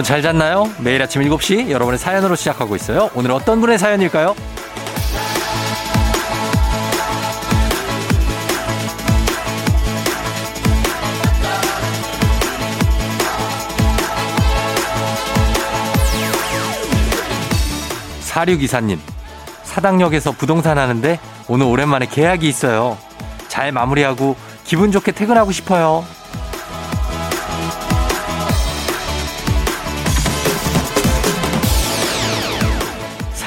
여러분 잘 잤나요? 매일 아침 7시 여러분의 사연으로 시작하고 있어요. 오늘 어떤 분의 사연일까요? 4624님, 사당역에서 부동산 하는데 오늘 오랜만에 계약이 있어요. 잘 마무리하고 기분 좋게 퇴근하고 싶어요.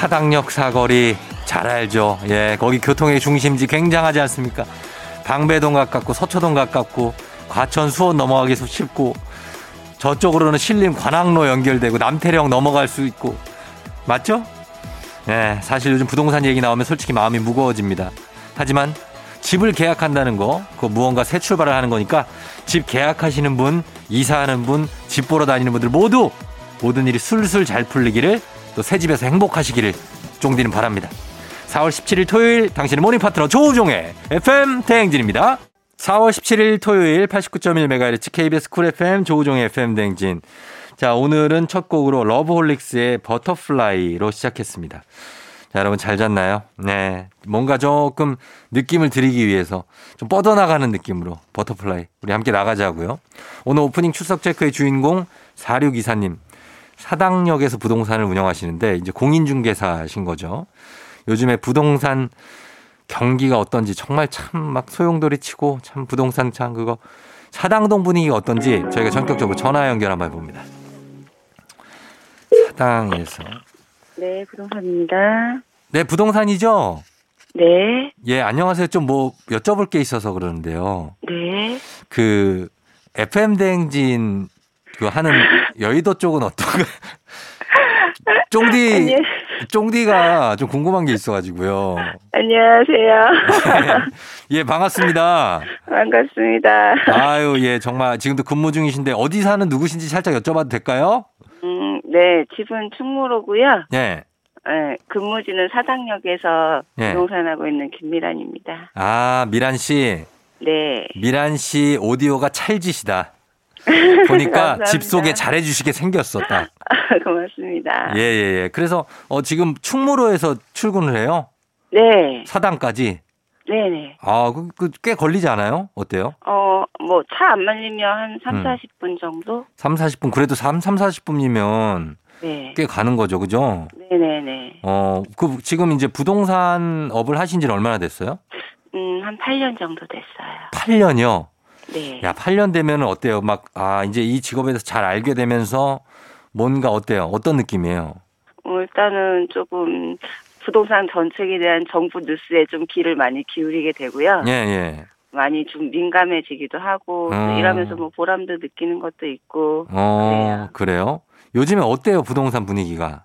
사당역 사거리 잘 알죠. 예, 거기 교통의 중심지 굉장하지 않습니까? 방배동 가깝고 서초동 가깝고 과천 수원 넘어가기 쉽고 저쪽으로는 신림 관악로 연결되고 남태령 넘어갈 수 있고 맞죠? 예, 사실 요즘 부동산 얘기 나오면 솔직히 마음이 무거워집니다. 하지만 집을 계약한다는 거, 그 무언가 새 출발을 하는 거니까 집 계약하시는 분, 이사하는 분, 집 보러 다니는 분들 모두 모든 일이 술술 잘 풀리기를 또 새 집에서 행복하시기를 쫑디는 바랍니다. 4월 17일 토요일 당신의 morning 파트너 조우종의 FM 대행진입니다. 4월 17일 토요일 89.1MHz KBS 쿨 FM 조우종의 FM 대행진. 자, 오늘은 첫 곡으로 러브홀릭스의 Butterfly로 시작했습니다. 자, 여러분 잘 잤나요? 네. 뭔가 조금 느낌을 드리기 위해서 좀 뻗어나가는 느낌으로 Butterfly 우리 함께 나가자고요. 오늘 오프닝 출석 체크의 주인공 4624님. 사당역에서 부동산을 운영하시는데 이제 공인중개사신 거죠. 요즘에 부동산 경기가 어떤지 정말 참 막 소용돌이 치고 참 부동산 참 그거 사당동 분위기가 어떤지 저희가 전격적으로 전화 연결 한번 해봅니다. 사당에서. 네, 부동산입니다. 네, 부동산이죠? 네. 예, 안녕하세요. 좀 뭐 여쭤볼 게 있어서 그러는데요. 네. 그 FM 대행진 그 하는 여의도 쪽은 어떤가? 쫑디, 쫑디가 좀 궁금한 게 있어가지고요. 안녕하세요. 예, 반갑습니다. 반갑습니다. 아유, 예, 정말 지금도 근무 중이신데 어디 사는 누구신지 살짝 여쭤봐도 될까요? 음, 네, 집은 충무로고요. 예. 네, 근무지는 사당역에서 예. 부동산하고 있는 김미란입니다. 아, 미란 씨. 네. 미란 씨 오디오가 찰지시다. 보니까 감사합니다. 집 소개 잘해주시게 생겼어, 딱. 고맙습니다. 예, 예, 예. 그래서 어, 지금 충무로에서 출근을 해요? 네. 사당까지? 네네. 아, 그, 그, 꽤 걸리지 않아요? 어때요? 어, 뭐, 차 안 말리면 한 3, 음. 40분 정도? 3, 40분. 그래도 3, 3 40분이면 네. 꽤 가는 거죠. 그죠? 네네네. 어, 그, 지금 이제 부동산 업을 하신 지는 얼마나 됐어요? 음, 한 8년 정도 됐어요. 8년이요? 네. 야, 8년 되면 어때요? 막, 아, 이제 이 직업에 대해서 잘 알게 되면서 뭔가 어때요? 어떤 느낌이에요? 어, 일단은 조금 부동산 정책에 대한 정부 뉴스에 좀 귀를 많이 기울이게 되고요. 예, 예. 많이 좀 민감해지기도 하고 또 어. 일하면서 뭐 보람도 느끼는 것도 있고 어, 그래요? 요즘에 어때요? 부동산 분위기가?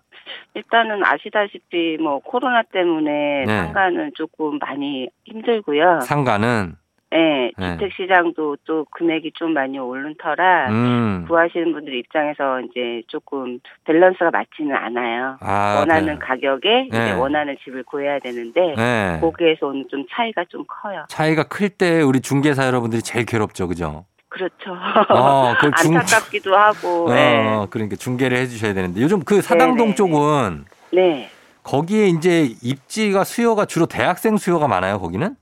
일단은 아시다시피 뭐 코로나 때문에 네. 상가는 조금 많이 힘들고요. 상가는? 네, 네. 주택 시장도 또 금액이 좀 많이 오른 터라 음. 구하시는 분들 입장에서 이제 조금 밸런스가 맞지는 않아요. 아, 원하는 네. 가격에 이제 네. 원하는 집을 구해야 되는데 네. 거기에서 오는 좀 차이가 좀 커요. 차이가 클 때 우리 중개사 여러분들이 제일 괴롭죠. 그죠? 그렇죠. 어, 그 중- 안타깝기도 하고. 어, 네. 그러니까 중개를 해주셔야 되는데 요즘 그 사당동 네, 네, 쪽은 네. 거기에 이제 입지가 수요가 주로 대학생 수요가 많아요. 거기는?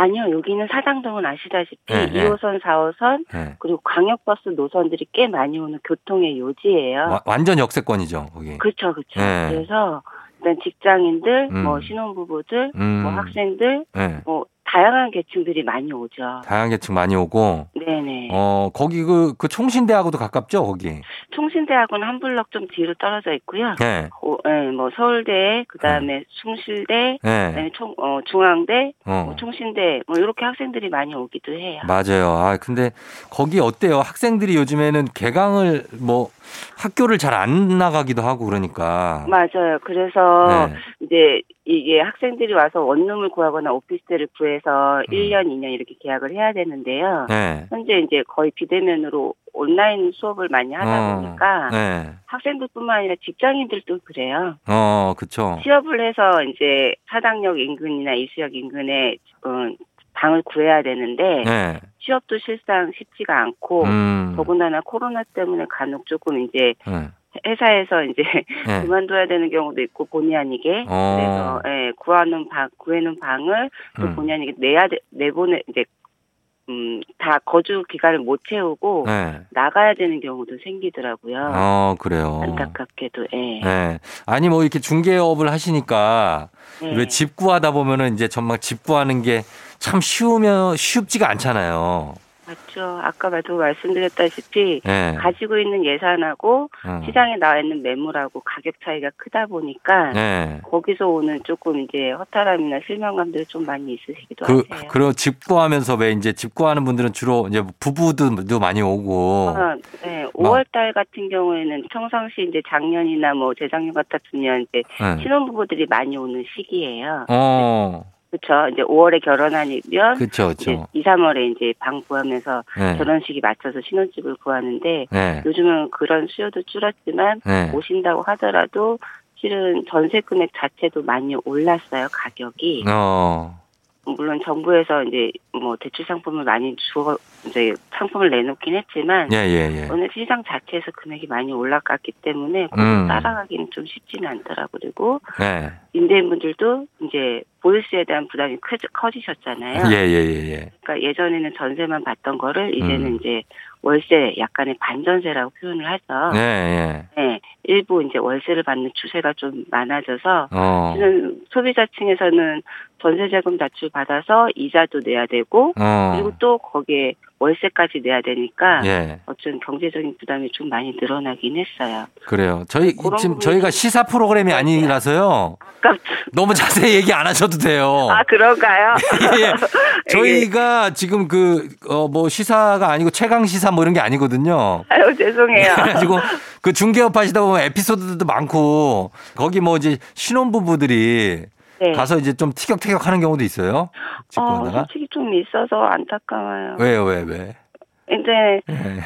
아니요, 여기는 사당동은 아시다시피 네, 네. 2호선, 4호선 네. 그리고 광역버스 노선들이 꽤 많이 오는 교통의 요지예요. 와- 완전 역세권이죠. 거기. 그렇죠, 그렇죠. 네. 그래서 일단 직장인들, 음. 뭐 신혼부부들, 음. 뭐 학생들, 네. 뭐 다양한 계층들이 많이 오죠. 다양한 계층 많이 오고 네네. 어 거기 그, 그 총신대하고도 가깝죠 거기. 총신대학은 한 블럭 좀 뒤로 떨어져 있고요. 네. 어, 예, 뭐 서울대, 그 다음에 숭실대, 네. 그다음에 총, 어, 중앙대, 어. 뭐 총신대, 뭐 이렇게 학생들이 많이 오기도 해요. 맞아요. 아 근데 거기 어때요? 학생들이 요즘에는 개강을 뭐 학교를 잘 안 나가기도 하고 그러니까. 맞아요. 그래서 네. 이제 이게 학생들이 와서 원룸을 구하거나 오피스텔을 구해서 음. 1년, 2년 이렇게 계약을 해야 되는데요. 네. 현재 이제 거의 비대면으로 온라인 수업을 많이 하다 어, 보니까 네. 학생들뿐만 아니라 직장인들도 그래요. 어, 그쵸. 취업을 해서 이제 사당역 인근이나 이수역 인근에 어, 방을 구해야 되는데 네. 취업도 실상 쉽지가 않고 음. 더군다나 코로나 때문에 간혹 조금 이제 네. 회사에서 이제 네. 그만둬야 되는 경우도 있고 본의 아니게 어. 그래서 예, 구하는 방 구해놓은 방을 또 음. 본의 아니게 내야 돼 내보내 이제 음 다 거주 기간을 못 채우고 네. 나가야 되는 경우도 생기더라고요. 어, 그래요. 안타깝게도 예. 네. 아니 뭐 이렇게 중개업을 하시니까 예. 왜집 구하다 보면은 이제 정말 집 구하는 게 참 쉬우면 쉽지가 않잖아요. 맞죠. 아까 말도 말씀드렸다시피 네. 가지고 있는 예산하고 음. 시장에 나와 있는 매물하고 가격 차이가 크다 보니까 네. 거기서 오는 조금 이제 허탈함이나 실망감들이 좀 많이 있으시기도 그, 하세요. 그런 집 구하면서 왜 이제 집 구하는 분들은 주로 이제 부부도 많이 오고. 아, 네, 5월 달 같은 경우에는 평상시 이제 작년이나 뭐 재작년 같았으면 이제 네. 신혼부부들이 많이 오는 시기예요. 어, 그렇죠. 이제 5월에 결혼하면 그쵸, 그쵸. 2, 3월에 이제 방 구하면서 네. 결혼식이 맞춰서 신혼집을 구하는데 네. 요즘은 그런 수요도 줄었지만 네. 오신다고 하더라도 실은 전세 금액 자체도 많이 올랐어요 가격이 어, 물론 정부에서 이제 뭐 대출 상품을 많이 주어 이제 상품을 내놓긴 했지만 예, 예, 예. 오늘 시장 자체에서 금액이 많이 올라갔기 때문에 음. 따라가기는 좀 쉽지는 않더라고 그리고 네. 임대인분들도 이제 보유세에 대한 부담이 커, 커지셨잖아요. 예, 예, 예, 예. 그러니까 예전에는 전세만 받던 거를 이제는 음. 이제 월세 약간의 반전세라고 표현을 하죠. 네, 예. 네, 일부 이제 월세를 받는 추세가 좀 많아져서 어, 소비자층에서는 전세자금 대출 받아서 이자도 내야 되고 어. 그리고 또 거기에 월세까지 내야 되니까 예, 어쩐 경제적인 부담이 좀 많이 늘어나긴 했어요. 그래요. 저희, 지금 저희가 좀- 시사 프로그램이 아니라서요. 아깝 너무 자세히 얘기 안 하셔도 돼요. 아 그런가요? 예. 저희가 지금 그, 어, 뭐 시사가 아니고 최강 시사 뭐 이런 게 아니거든요. 아유 죄송해요. 그래가지고 그 중개업 하시다 보면 에피소드도 많고 거기 뭐 이제 신혼 부부들이 네. 가서 이제 좀 티격태격 하는 경우도 있어요. 집 어. 솔직히 좀 있어서 안타까워요. 왜요, 왜, 왜? 이제 예.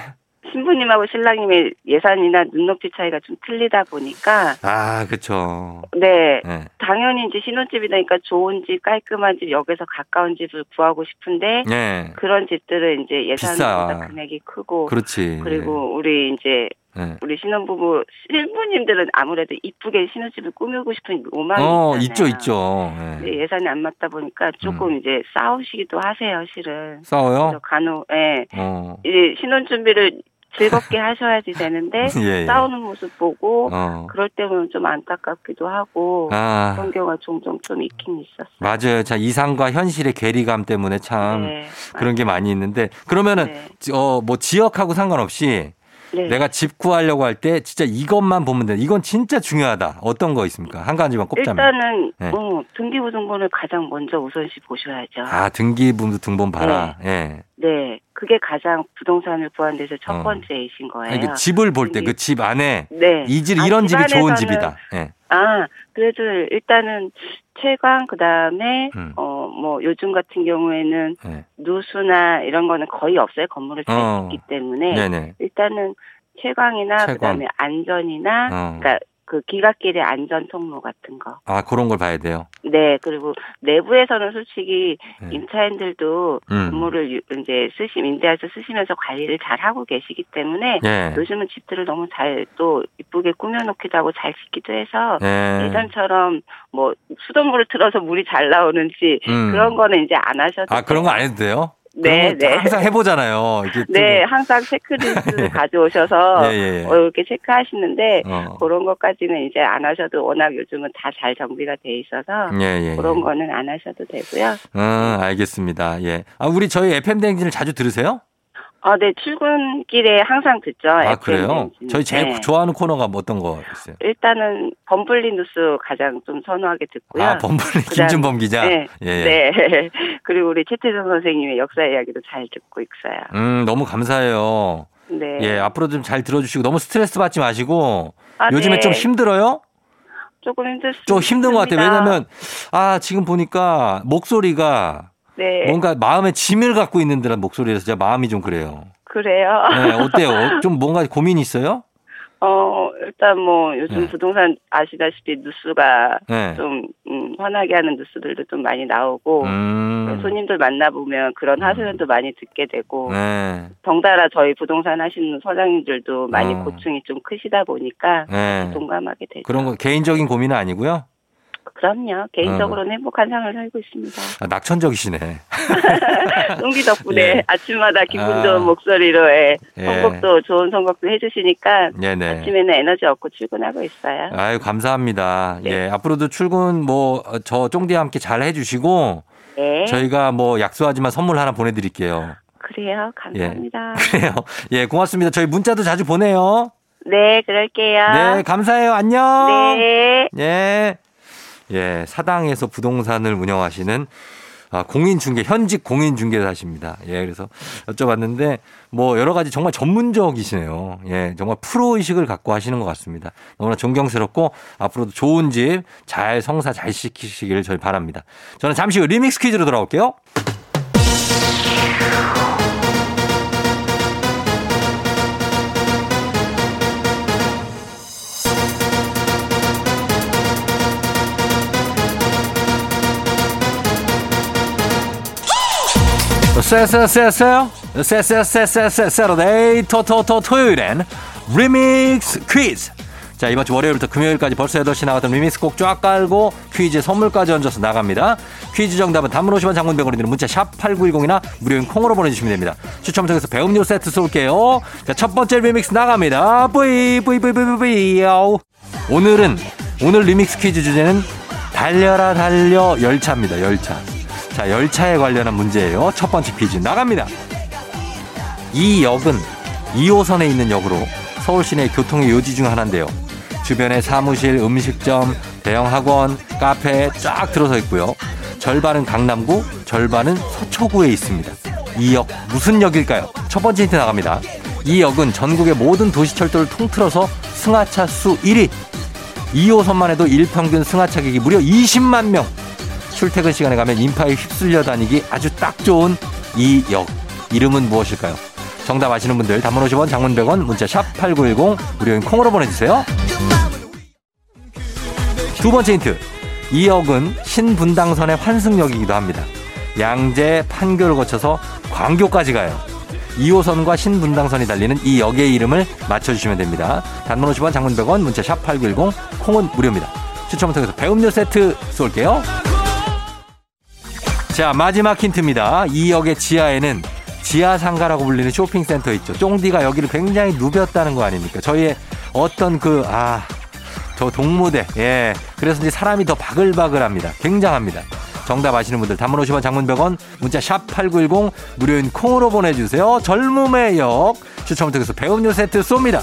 신부님하고 신랑님의 예산이나 눈높이 차이가 좀 틀리다 보니까 아, 그쵸. 네 예. 당연히 이제 신혼집이니까 좋은 집 깔끔한 집 역에서 가까운 집을 구하고 싶은데 예. 그런 집들은 이제 예산보다. 금액이 크고 그렇지. 그리고 우리 이제 예. 우리 신혼부부 신부님들은 아무래도 이쁘게 신혼집을 꾸미고 싶은 로망이 어, 있잖아요. 있죠, 있죠. 예. 근데 예산이 안 맞다 보니까 조금 이제 싸우시기도 하세요, 실은. 싸워요? 간혹 예. 어. 이제 신혼 준비를 즐겁게 하셔야지 되는데 예, 예. 싸우는 모습 보고 어. 그럴 때는 좀 안타깝기도 하고 아, 그런 경우가 종종 좀 있긴 있었어요. 맞아요. 자, 이상과 현실의 괴리감 때문에 참 네. 그런 게 많이 있는데 그러면은 네. 어, 뭐 지역하고 상관없이 네. 내가 집 구하려고 할 때 진짜 이것만 보면 돼. 이건 진짜 중요하다. 어떤 거 있습니까? 한 가지만 꼽자면. 일단은 네. 어, 등기부등본을 가장 먼저 우선시 보셔야죠. 아, 등기부 등본 봐라. 예. 네, 그게 가장 부동산을 구한 데서 첫 어. 번째이신 거예요. 아니, 그 집을 볼 때 그 집 안에 네. 이질 아, 이런 집 집이 좋은 집이다. 예. 아, 그래도 일단은 채광 그다음에 음. 어뭐 요즘 같은 경우에는 예. 누수나 이런 거는 거의 없어요. 건물을 잘 어. 짓기 때문에 네네. 일단은 채광이나 채광. 그다음에 안전이나 어. 그러니까 그 기갓길의 안전 통로 같은 거. 아, 그런 걸 봐야 돼요. 네, 그리고 내부에서는 솔직히 네. 임차인들도 음. 건물을 유- 이제 쓰시 임대해서 쓰시면서 관리를 잘 하고 계시기 때문에 예. 요즘은 집들을 너무 잘 또 이쁘게 꾸며놓기도 하고 잘 짓기도 해서 예. 예전처럼 뭐 수돗물을 틀어서 물이 잘 나오는지 음. 그런 거는 이제 안 하셔도 아, 그런 거. 안 해도 돼요? 네, 그런 거 네. 항상 해보잖아요. 네, 항상 체크리스트 가져오셔서 예, 예, 예. 어, 이렇게 체크하시는데 어. 그런 것까지는 이제 안 하셔도 워낙 요즘은 다 잘 정비가 돼 있어서 예, 예. 그런 예. 거는 안 하셔도 되고요. 어, 알겠습니다. 예. 아, 우리 저희 FM 댕진을 자주 들으세요? 아, 네, 출근길에 항상 듣죠. 아, 그래요? 댕진. 저희 제일 네. 좋아하는 코너가 뭐 어떤 거 있어요? 일단은 범블리 뉴스 가장 좀 선호하게 듣고요. 아, 범블리 김준범 기자. 네. 예, 예. 네. 그리고 우리 최태성 선생님의 역사 이야기도 잘 듣고 있어요. 음, 너무 감사해요. 네. 예, 앞으로 좀잘 들어주시고 너무 스트레스 받지 마시고 아, 요즘에 네. 좀 힘들어요? 조금 힘들습니다. 좀 힘든 것 같아요. 왜냐면 아 지금 보니까 목소리가 네. 뭔가 마음에 짐을 갖고 있는 듯한 목소리라서 진짜 마음이 좀 그래요. 그래요. 네, 어때요? 좀 뭔가 고민이 있어요? 어, 일단 뭐 요즘 네. 부동산 아시다시피 뉴스가 네. 좀 음, 화나게 하는 뉴스들도 좀 많이 나오고 음. 손님들 만나보면 그런 하소연도 많이 듣게 되고 네. 덩달아 저희 부동산 하시는 사장님들도 많이 어. 고충이 좀 크시다 보니까 네. 동감하게 되죠. 그런 거 개인적인 고민은 아니고요. 그럼요. 개인적으로는 행복한 삶을 살고 있습니다. 아, 낙천적이시네. 똥비 덕분에 예. 아침마다 기분 아. 좋은 목소리로 예, 예. 선곡도 좋은 선곡도 해주시니까 네네. 아침에는 에너지 얻고 출근하고 있어요. 아유 감사합니다. 네. 예 앞으로도 출근 뭐 저 쫑디와 함께 잘 해주시고 네. 저희가 뭐 약속하지만 선물 하나 보내드릴게요. 그래요. 감사합니다. 그래요. 예 고맙습니다. 저희 문자도 자주 보내요. 네, 그럴게요. 네 감사해요. 안녕. 네. 예. 예, 사당에서 부동산을 운영하시는 아, 공인중개, 현직 공인중개사십니다. 예, 그래서 여쭤봤는데 뭐 여러 가지 정말 전문적이시네요. 예, 정말 프로 의식을 갖고 하시는 것 같습니다. 너무나 존경스럽고 앞으로도 좋은 집 잘 성사 잘 시키시기를 저희 바랍니다. 저는 잠시 후 리믹스 퀴즈로 돌아올게요. 쎄쎄쎄쎄요? 쎄쎄쎄쎄쎄. Saturday 토토토 토요일엔 리믹스 퀴즈 자 이번 주 월요일부터 금요일까지 벌써 8시 나갔던 리믹스 곡쫙 깔고 퀴즈에 선물까지 얹어서 나갑니다. 퀴즈 정답은 단문 50원 장문 100원이 드는 문자 샵 8910이나 무료인 콩으로 보내주시면 됩니다. 추첨 통해서 배음료 세트 쏠게요. 자 첫 번째 리믹스 나갑니다. 뿌이 뿌이 뿌이 뿌이 뿌이. 오늘은 오늘 리믹스 퀴즈 주제는 달려라 달려 열차입니다 열차 자, 열차에 관련한 문제예요. 첫 번째 퀴즈 나갑니다. 이 역은 2호선에 있는 역으로 서울 시내 교통의 요지 중 하나인데요. 주변에 사무실, 음식점, 대형 학원, 카페 쫙 들어서 있고요. 절반은 강남구, 절반은 서초구에 있습니다. 이 역 무슨 역일까요? 첫 번째 힌트 나갑니다. 이 역은 전국의 모든 도시철도를 통틀어서 승하차 수 1위. 2호선만 해도 일평균 승하차객이 무려 20만 명. 출퇴근 시간에 가면 인파에 휩쓸려 다니기 아주 딱 좋은 이 역. 이름은 무엇일까요? 정답 아시는 분들 단문 50원 장문 100원 문자 샵 8910 무료인 콩으로 보내주세요. 두 번째 힌트. 이 역은 신분당선의 환승역이기도 합니다. 양재, 판교를 거쳐서 광교까지 가요. 2호선과 신분당선이 달리는 이 역의 이름을 맞춰주시면 됩니다. 단문 50원 장문 100원 문자 샵 8910 콩은 무료입니다. 추첨을 통해서 배음료 세트 쏠게요. 자, 마지막 힌트입니다. 이 역의 지하에는 지하상가라고 불리는 쇼핑센터 있죠. 쫑디가 여기를 굉장히 누볐다는 거 아닙니까? 저희의 어떤 그, 아, 저 동무대. 예. 그래서 이제 사람이 더 바글바글합니다. 굉장합니다. 정답 아시는 분들 단문 50원 장문 100원 문자 샵 8910 무료인 콩으로 보내주세요. 젊음의 역 추첨을 통해서 배음료 세트 쏩니다.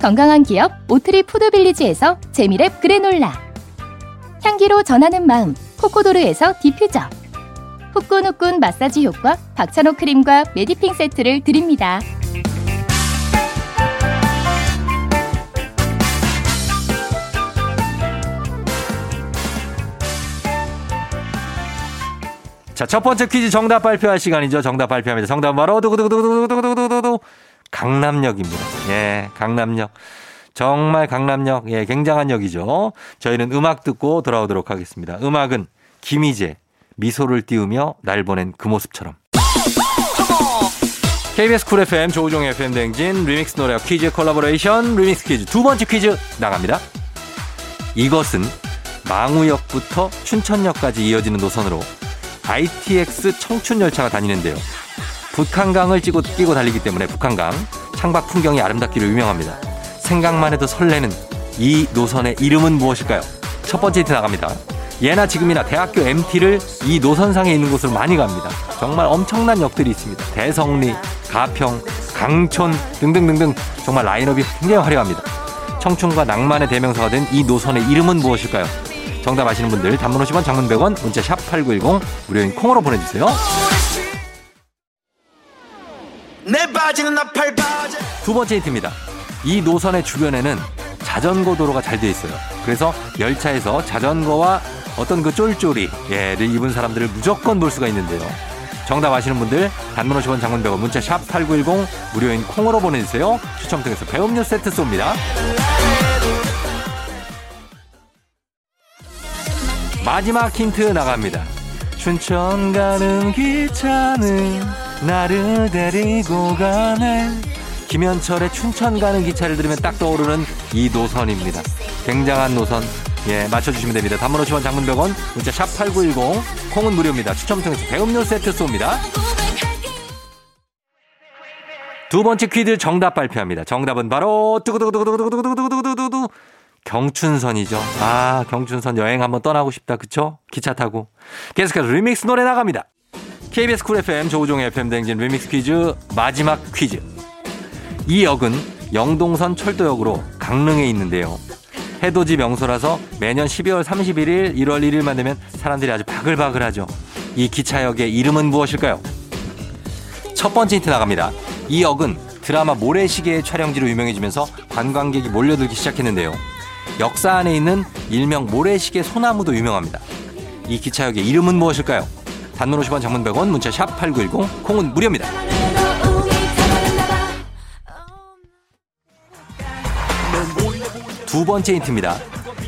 건강한 기업 오트리 푸드빌리지에서 재미랩 그래놀라. 향기로 전하는 마음 코코도르에서 디퓨저. 후끈후끈 마사지 효과 박찬호 크림과 메디핑 세트를 드립니다. 자, 첫 번째 퀴즈 정답 발표할 시간이죠. 정답 발표합니다. 정답은 바로 두구두구두구두구두구두구두구 강남역입니다. 예, 강남역. 정말 강남역, 예, 굉장한 역이죠. 저희는 음악 듣고 돌아오도록 하겠습니다. 음악은 김희재, 미소를 띄우며 날 보낸 그 모습처럼. KBS 쿨 FM 조우종 FM 대행진 리믹스 노래와 퀴즈 콜라보레이션 리믹스 퀴즈 두 번째 퀴즈 나갑니다. 이것은 망우역부터 춘천역까지 이어지는 노선으로 ITX 청춘 열차가 다니는데요. 북한강을 끼고, 끼고 달리기 때문에 북한강 창밖 풍경이 아름답기로 유명합니다. 생각만 해도 설레는 이 노선의 이름은 무엇일까요? 첫 번째 힌트 나갑니다. 예나 지금이나 대학교 MT를 이 노선상에 있는 곳으로 많이 갑니다. 정말 엄청난 역들이 있습니다. 대성리, 가평, 강촌 등등등등 정말 라인업이 굉장히 화려합니다. 청춘과 낭만의 대명사가 된 이 노선의 이름은 무엇일까요? 정답 아시는 분들 단문 50원 장문 100원 문자 샵 8910 무료인 콩으로 보내주세요. 내 바지는 나팔 바지 두 번째 힌트입니다. 이 노선의 주변에는 자전거 도로가 잘 되어 있어요. 그래서 열차에서 자전거와 어떤 그 쫄쫄이 예를 입은 사람들을 무조건 볼 수가 있는데요. 정답 아시는 분들 단문 50원 장문 100원 문자 샵 8910 무료인 콩으로 보내주세요. 추첨 통해서 배음료 세트 쏩니다. 마지막 힌트 나갑니다. 춘천 가는 기차는 나를 데리고 가네. 김현철의 춘천 가는 기차를 들으면 딱 떠오르는 이 노선입니다. 굉장한 노선. 예, 맞춰주시면 됩니다. 단문 50원 장문 100원, 문자 샵 8910, 콩은 무료입니다. 추첨 통해서 배음료 세트 쏩니다. 두 번째 퀴즈 정답 발표합니다. 정답은 바로 두구두구두구두구두구두구두구두구두구 경춘선이죠. 아, 경춘선 여행 한번 떠나고 싶다. 그쵸? 기차 타고. 계속해서 리믹스 노래 나갑니다. KBS 쿨 FM 조우종의 FM 댕진 리믹스 퀴즈 마지막 퀴즈. 이 역은 영동선 철도역으로 강릉에 있는데요. 해돋이 명소라서 매년 12월 31일, 1월 1일만 되면 사람들이 아주 바글바글하죠. 이 기차역의 이름은 무엇일까요? 첫 번째 힌트 나갑니다. 이 역은 드라마 모래시계의 촬영지로 유명해지면서 관광객이 몰려들기 시작했는데요. 역사 안에 있는 일명 모래시계 소나무도 유명합니다. 이 기차역의 이름은 무엇일까요? 단문 50원 장문 100원 문자 샵 8910 콩은 무료입니다. 두 번째 힌트입니다.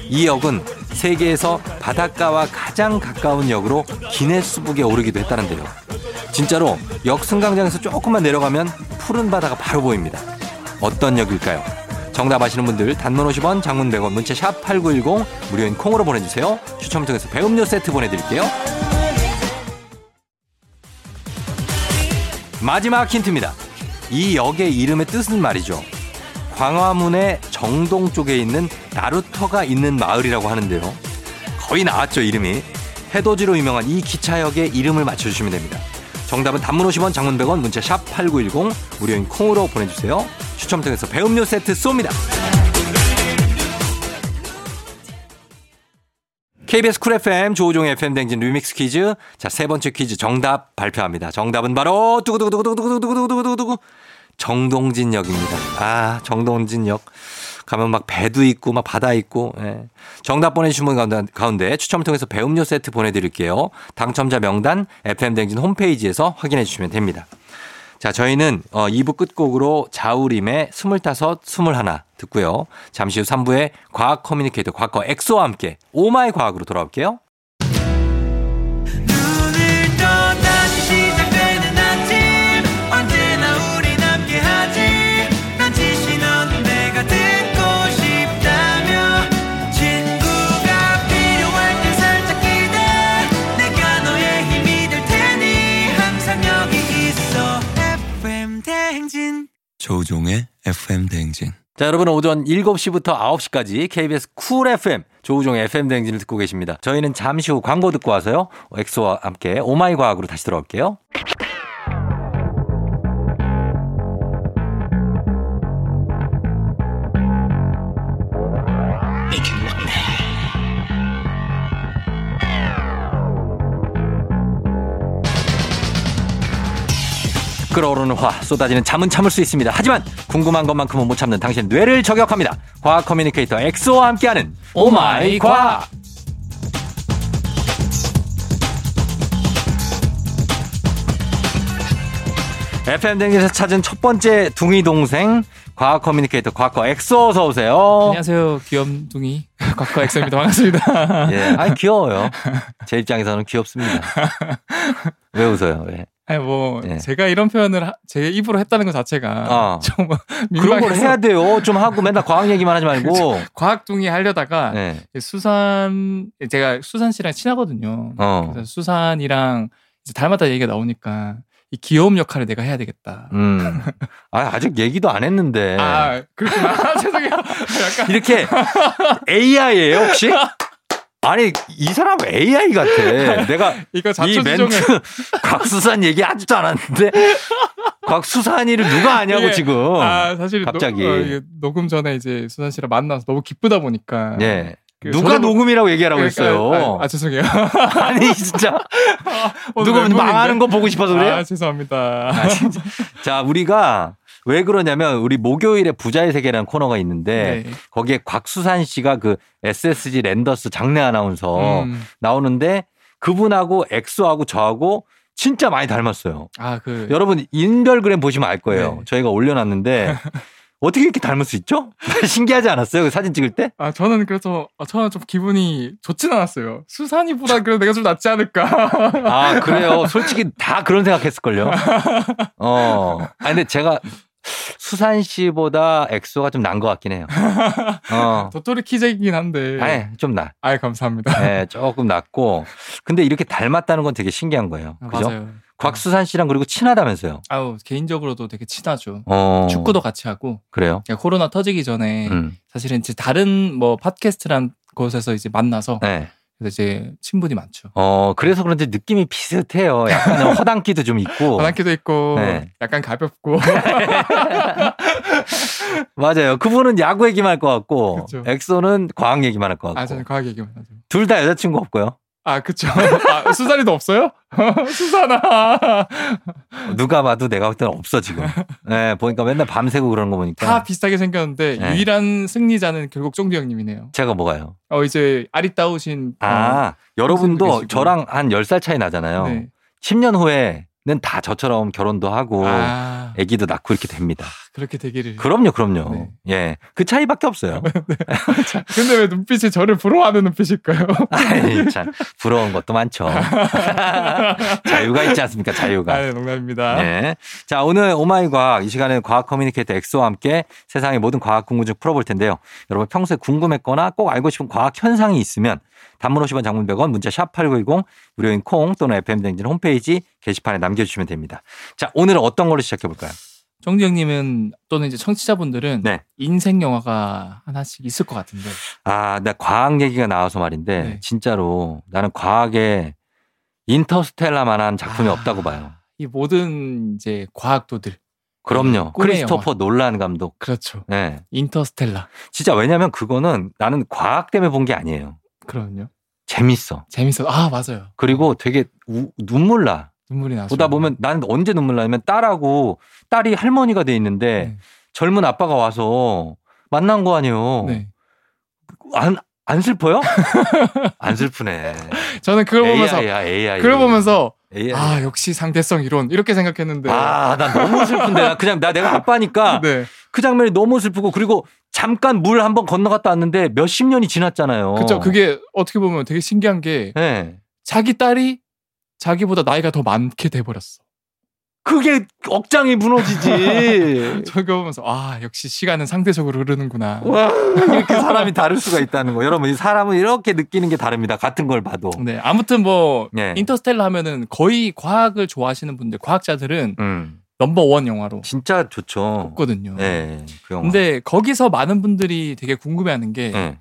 이 역은 세계에서 바닷가와 가장 가까운 역으로 기네스북에 오르기도 했다는데요. 진짜로 역 승강장에서 조금만 내려가면 푸른 바다가 바로 보입니다. 어떤 역일까요? 정답 아시는 분들 단문 50원 장문 100원 문자 샵 8910 무료인 콩으로 보내주세요. 추첨 통해서 배음료 세트 보내드릴게요. 마지막 힌트입니다. 이 역의 이름의 뜻은 말이죠. 광화문의 정동 쪽에 있는 나루터가 있는 마을이라고 하는데요. 거의 나왔죠, 이름이. 해돋이로 유명한 이 기차역의 이름을 맞춰주시면 됩니다. 정답은 단문 50원, 장문 100원, 문자 샵 8910, 무료인 콩으로 보내주세요. 추첨 통해서 배음료 세트 쏩니다. KBS 쿨 FM 조우종의 FM 댕진 리믹스 퀴즈. 자, 세 번째 퀴즈 정답 발표합니다. 정답은 바로 두구두구두구두구두구두구두구두구 정동진역입니다. 아, 정동진역. 가면 막 배도 있고 막 바다 있고. 예. 정답 보내주신 분 가운데, 가운데 추첨을 통해서 배음료 세트 보내드릴게요. 당첨자 명단 FM 댕진 홈페이지에서 확인해 주시면 됩니다. 자, 저희는 어 2부 끝곡으로 자우림의 스물다섯, 스물하나 듣고요. 잠시 후 3부에 과학 커뮤니케이터 과커 엑소와 함께 오마이 과학으로 돌아올게요. 조우종의 FM 대행진. 자, 여러분 오전 7시부터 9시까지 KBS 쿨 FM 조우종의 FM 대행진을 듣고 계십니다. 저희는 잠시 후 광고 듣고 와서요. 엑소와 함께 오마이 과학으로 다시 돌아올게요. 끓어오르는 화 쏟아지는 잠은 참을 수 있습니다. 하지만 궁금한 것만큼은 못 참는 당신 뇌를 저격합니다. 과학 커뮤니케이터 엑소와 함께하는 오마이 과학. FM 댕에서 찾은 첫 번째 둥이 동생 과학 커뮤니케이터 과커 엑소 어서 오세요. 안녕하세요. 귀염둥이 과커 엑소입니다. 반갑습니다. 예, 아 귀여워요. 제 입장에서는 귀엽습니다. 왜 웃어요? 왜? 아니 뭐 예. 제가 이런 표현을 하- 제 입으로 했다는 것 자체가 어. 좀 그런 걸 해야 돼요. 좀 하고 맨날 과학 얘기만 하지 말고. 과학둥이 하려다가 네. 수산 제가 수산 씨랑 친하거든요. 어. 그래서 수산이랑 이제 닮았다 얘기가 나오니까 이 귀여움 역할을 내가 해야 되겠다. 음. 아, 아직 얘기도 안 했는데. 아 그렇구나. 죄송해요. 약간 이렇게 AI예요 혹시? 아니 이 사람 AI 같아. 내가 이 멘트 곽수산 얘기 하지도 않았는데 곽수산이를 누가 아냐고 이게- 지금. 아 사실 갑자기. 노, 어, 이게 녹음 전에 이제 수산 씨랑 만나서 너무 기쁘다 보니까 예. 그 누가 저도- 녹음이라고 얘기하라고 그러니까- 했어요. 아, 아, 죄송해요. 아니 진짜 누가 멘붕인데? 망하는 거 보고 싶어서 그래요? 아, 죄송합니다. 자 우리가 왜 그러냐면 우리 목요일에 부자의 세계라는 코너가 있는데 네. 거기에 곽수산 씨가 그 SSG 랜더스 장내 아나운서 음. 나오는데 그분하고 엑소하고 저하고 진짜 많이 닮았어요. 아, 그 여러분 인별그램 보시면 알 거예요. 네. 저희가 올려놨는데 어떻게 이렇게 닮을 수 있죠? 신기하지 않았어요? 그 사진 찍을 때? 아, 저는 그래서 아, 저는 좀 기분이 좋진 않았어요. 수산이보다 그래도 내가 좀 낫지 않을까. 아 그래요. 솔직히 다 그런 생각했을걸요. 어. 아 근데 제가 수산 씨보다 엑소가 좀 난 것 같긴 해요. 어. 도토리 키재이긴 한데. 아예 좀 나. 아이, 감사합니다. 네, 조금 낫고. 근데 이렇게 닮았다는 건 되게 신기한 거예요. 아, 그죠? 맞아요. 곽수산 씨랑 그리고 친하다면서요. 아우, 개인적으로도 되게 친하죠. 어. 축구도 같이 하고. 그래요? 그러니까 코로나 터지기 전에 음. 사실은 이제 다른 뭐 팟캐스트란 곳에서 이제 만나서 네. 그래서 이제 친분이 많죠. 어, 그래서 그런지 느낌이 비슷해요. 약간 허당기도 좀 있고. 바람기도 있고 네. 약간 가볍고 맞아요. 그분은 야구 얘기만 할 것 같고, 그쵸. 엑소는 과학 얘기만 할것아 같고. 저는 과학 얘기만 하죠. 둘 다 여자친구 없고요. 아 그쵸. 아, 수산이도 없어요? 수산아. 누가 봐도 내가 볼 때는 없어, 지금. 네, 보니까 맨날 밤새고 그러는 거 보니까. 다 비슷하게 생겼는데 네. 유일한 승리자는 결국 쫑디 형님이네요. 제가 뭐가요? 어 이제 아리따우신 어, 아, 여러분도 계시고. 저랑 한 10살 차이 나잖아요. 네. 10년 후에 는다 저처럼 결혼도 하고, 아 아기도 낳고 이렇게 됩니다. 그렇게 되기를. 그럼요, 그럼요. 네. 예. 그 차이밖에 없어요. 근데 왜 눈빛이 저를 부러워하는 눈빛일까요? 아이, 참, 부러운 것도 많죠. 자유가 있지 않습니까, 자유가. 아 네, 농담입니다. 네. 자, 오늘 오마이 과학, 이 시간에는 과학 커뮤니케이터 엑소와 함께 세상의 모든 과학 궁금증 풀어볼 텐데요. 여러분 평소에 궁금했거나 꼭 알고 싶은 과학 현상이 있으면 단문 50원 장문 100원 문자 샵 8910 무료인 콩 또는 FM댕진 홈페이지 게시판에 남겨주시면 됩니다. 자, 오늘은 어떤 걸로 시작해볼까요? 형님은 또는 이제 청취자분들은 네. 인생 영화가 하나씩 있을 것 같은데. 아, 나 과학 얘기가 나와서 말인데 네. 진짜로 나는 과학에 인터스텔라만한 작품이 아, 없다고 봐요. 이 모든 이제 과학도들. 그럼요. 꿈의 크리스토퍼 놀란 감독. 그렇죠. 네. 인터스텔라. 진짜 왜냐면 그거는 나는 과학 때문에 본 게 아니에요. 그럼요. 재밌어. 재밌어. 아 맞아요. 그리고 되게 우- 눈물 나. 눈물이 나죠. 보다 보면 나는 언제 눈물 나냐면 딸하고 딸이 할머니가 돼 있는데 네. 젊은 아빠가 와서 만난 거 아니에요. 네. 안, 안 슬퍼요? 안 슬프네. 저는 그걸 보면서 AI야, AI. 그걸 보면서 AI. 아 역시 상대성 이론 이렇게 생각했는데. 아, 난 너무 슬픈데. 나 그냥, 나 내가 아빠니까 네. 그 장면이 너무 슬프고 그리고 잠깐 물 한번 건너갔다 왔는데 몇십 년이 지났잖아요. 그렇죠. 그게 어떻게 보면 되게 신기한 게 네. 자기 딸이 자기보다 나이가 더 많게 돼 버렸어. 그게 억장이 무너지지. 저거 보면서 아 역시 시간은 상대적으로 흐르는구나. 와, 이렇게 사람이 다를 수가 있다는 거. 여러분, 이 사람은 이렇게 느끼는 게 다릅니다. 같은 걸 봐도. 네 아무튼 뭐 네. 인터스텔라 하면은 거의 과학을 좋아하시는 분들 과학자들은 음. 넘버원 영화로 진짜 좋죠. 꼽거든요. 네, 그 영화. 근데 거기서 많은 분들이 되게 궁금해하는 게 네,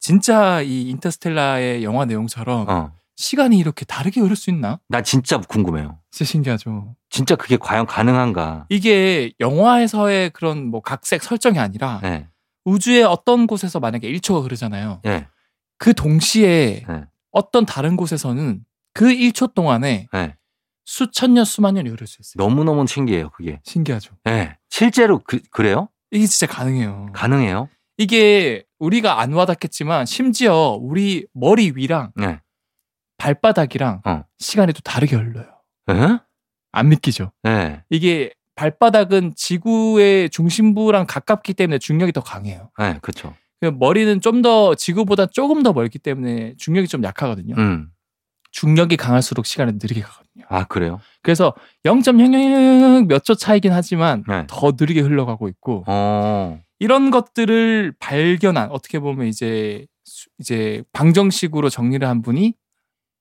진짜 이 인터스텔라의 영화 내용처럼 어, 시간이 이렇게 다르게 흐를 수 있나? 나 진짜 궁금해요. 진짜 신기하죠. 진짜 그게 과연 가능한가? 이게 영화에서의 그런 뭐 각색 설정이 아니라 네, 우주의 어떤 곳에서 만약에 1초가 흐르잖아요. 네, 그 동시에 네. 어떤 다른 곳에서는 그 1초 동안에 네. 수천 년 수만 년이 흐를 수 있어요. 너무 너무 신기해요. 그게. 신기하죠. 네, 실제로 그, 그래요? 이게 진짜 가능해요. 가능해요? 이게 우리가 안 와닿겠지만 심지어 우리 머리 위랑 네. 발바닥이랑 어. 시간이 또 다르게 흘러요. 에? 안 믿기죠? 네, 이게 발바닥은 지구의 중심부랑 가깝기 때문에 중력이 더 강해요. 네, 그렇죠. 그 머리는 좀 더 지구보다 조금 더 멀기 때문에 중력이 좀 약하거든요. 음, 중력이 강할수록 시간이 느리게 가거든요. 아 그래요? 그래서 0.00몇 초 차이긴 하지만 네. 더 느리게 흘러가고 있고 어, 이런 것들을 발견한 어떻게 보면 이제 수- 이제 방정식으로 정리를 한 분이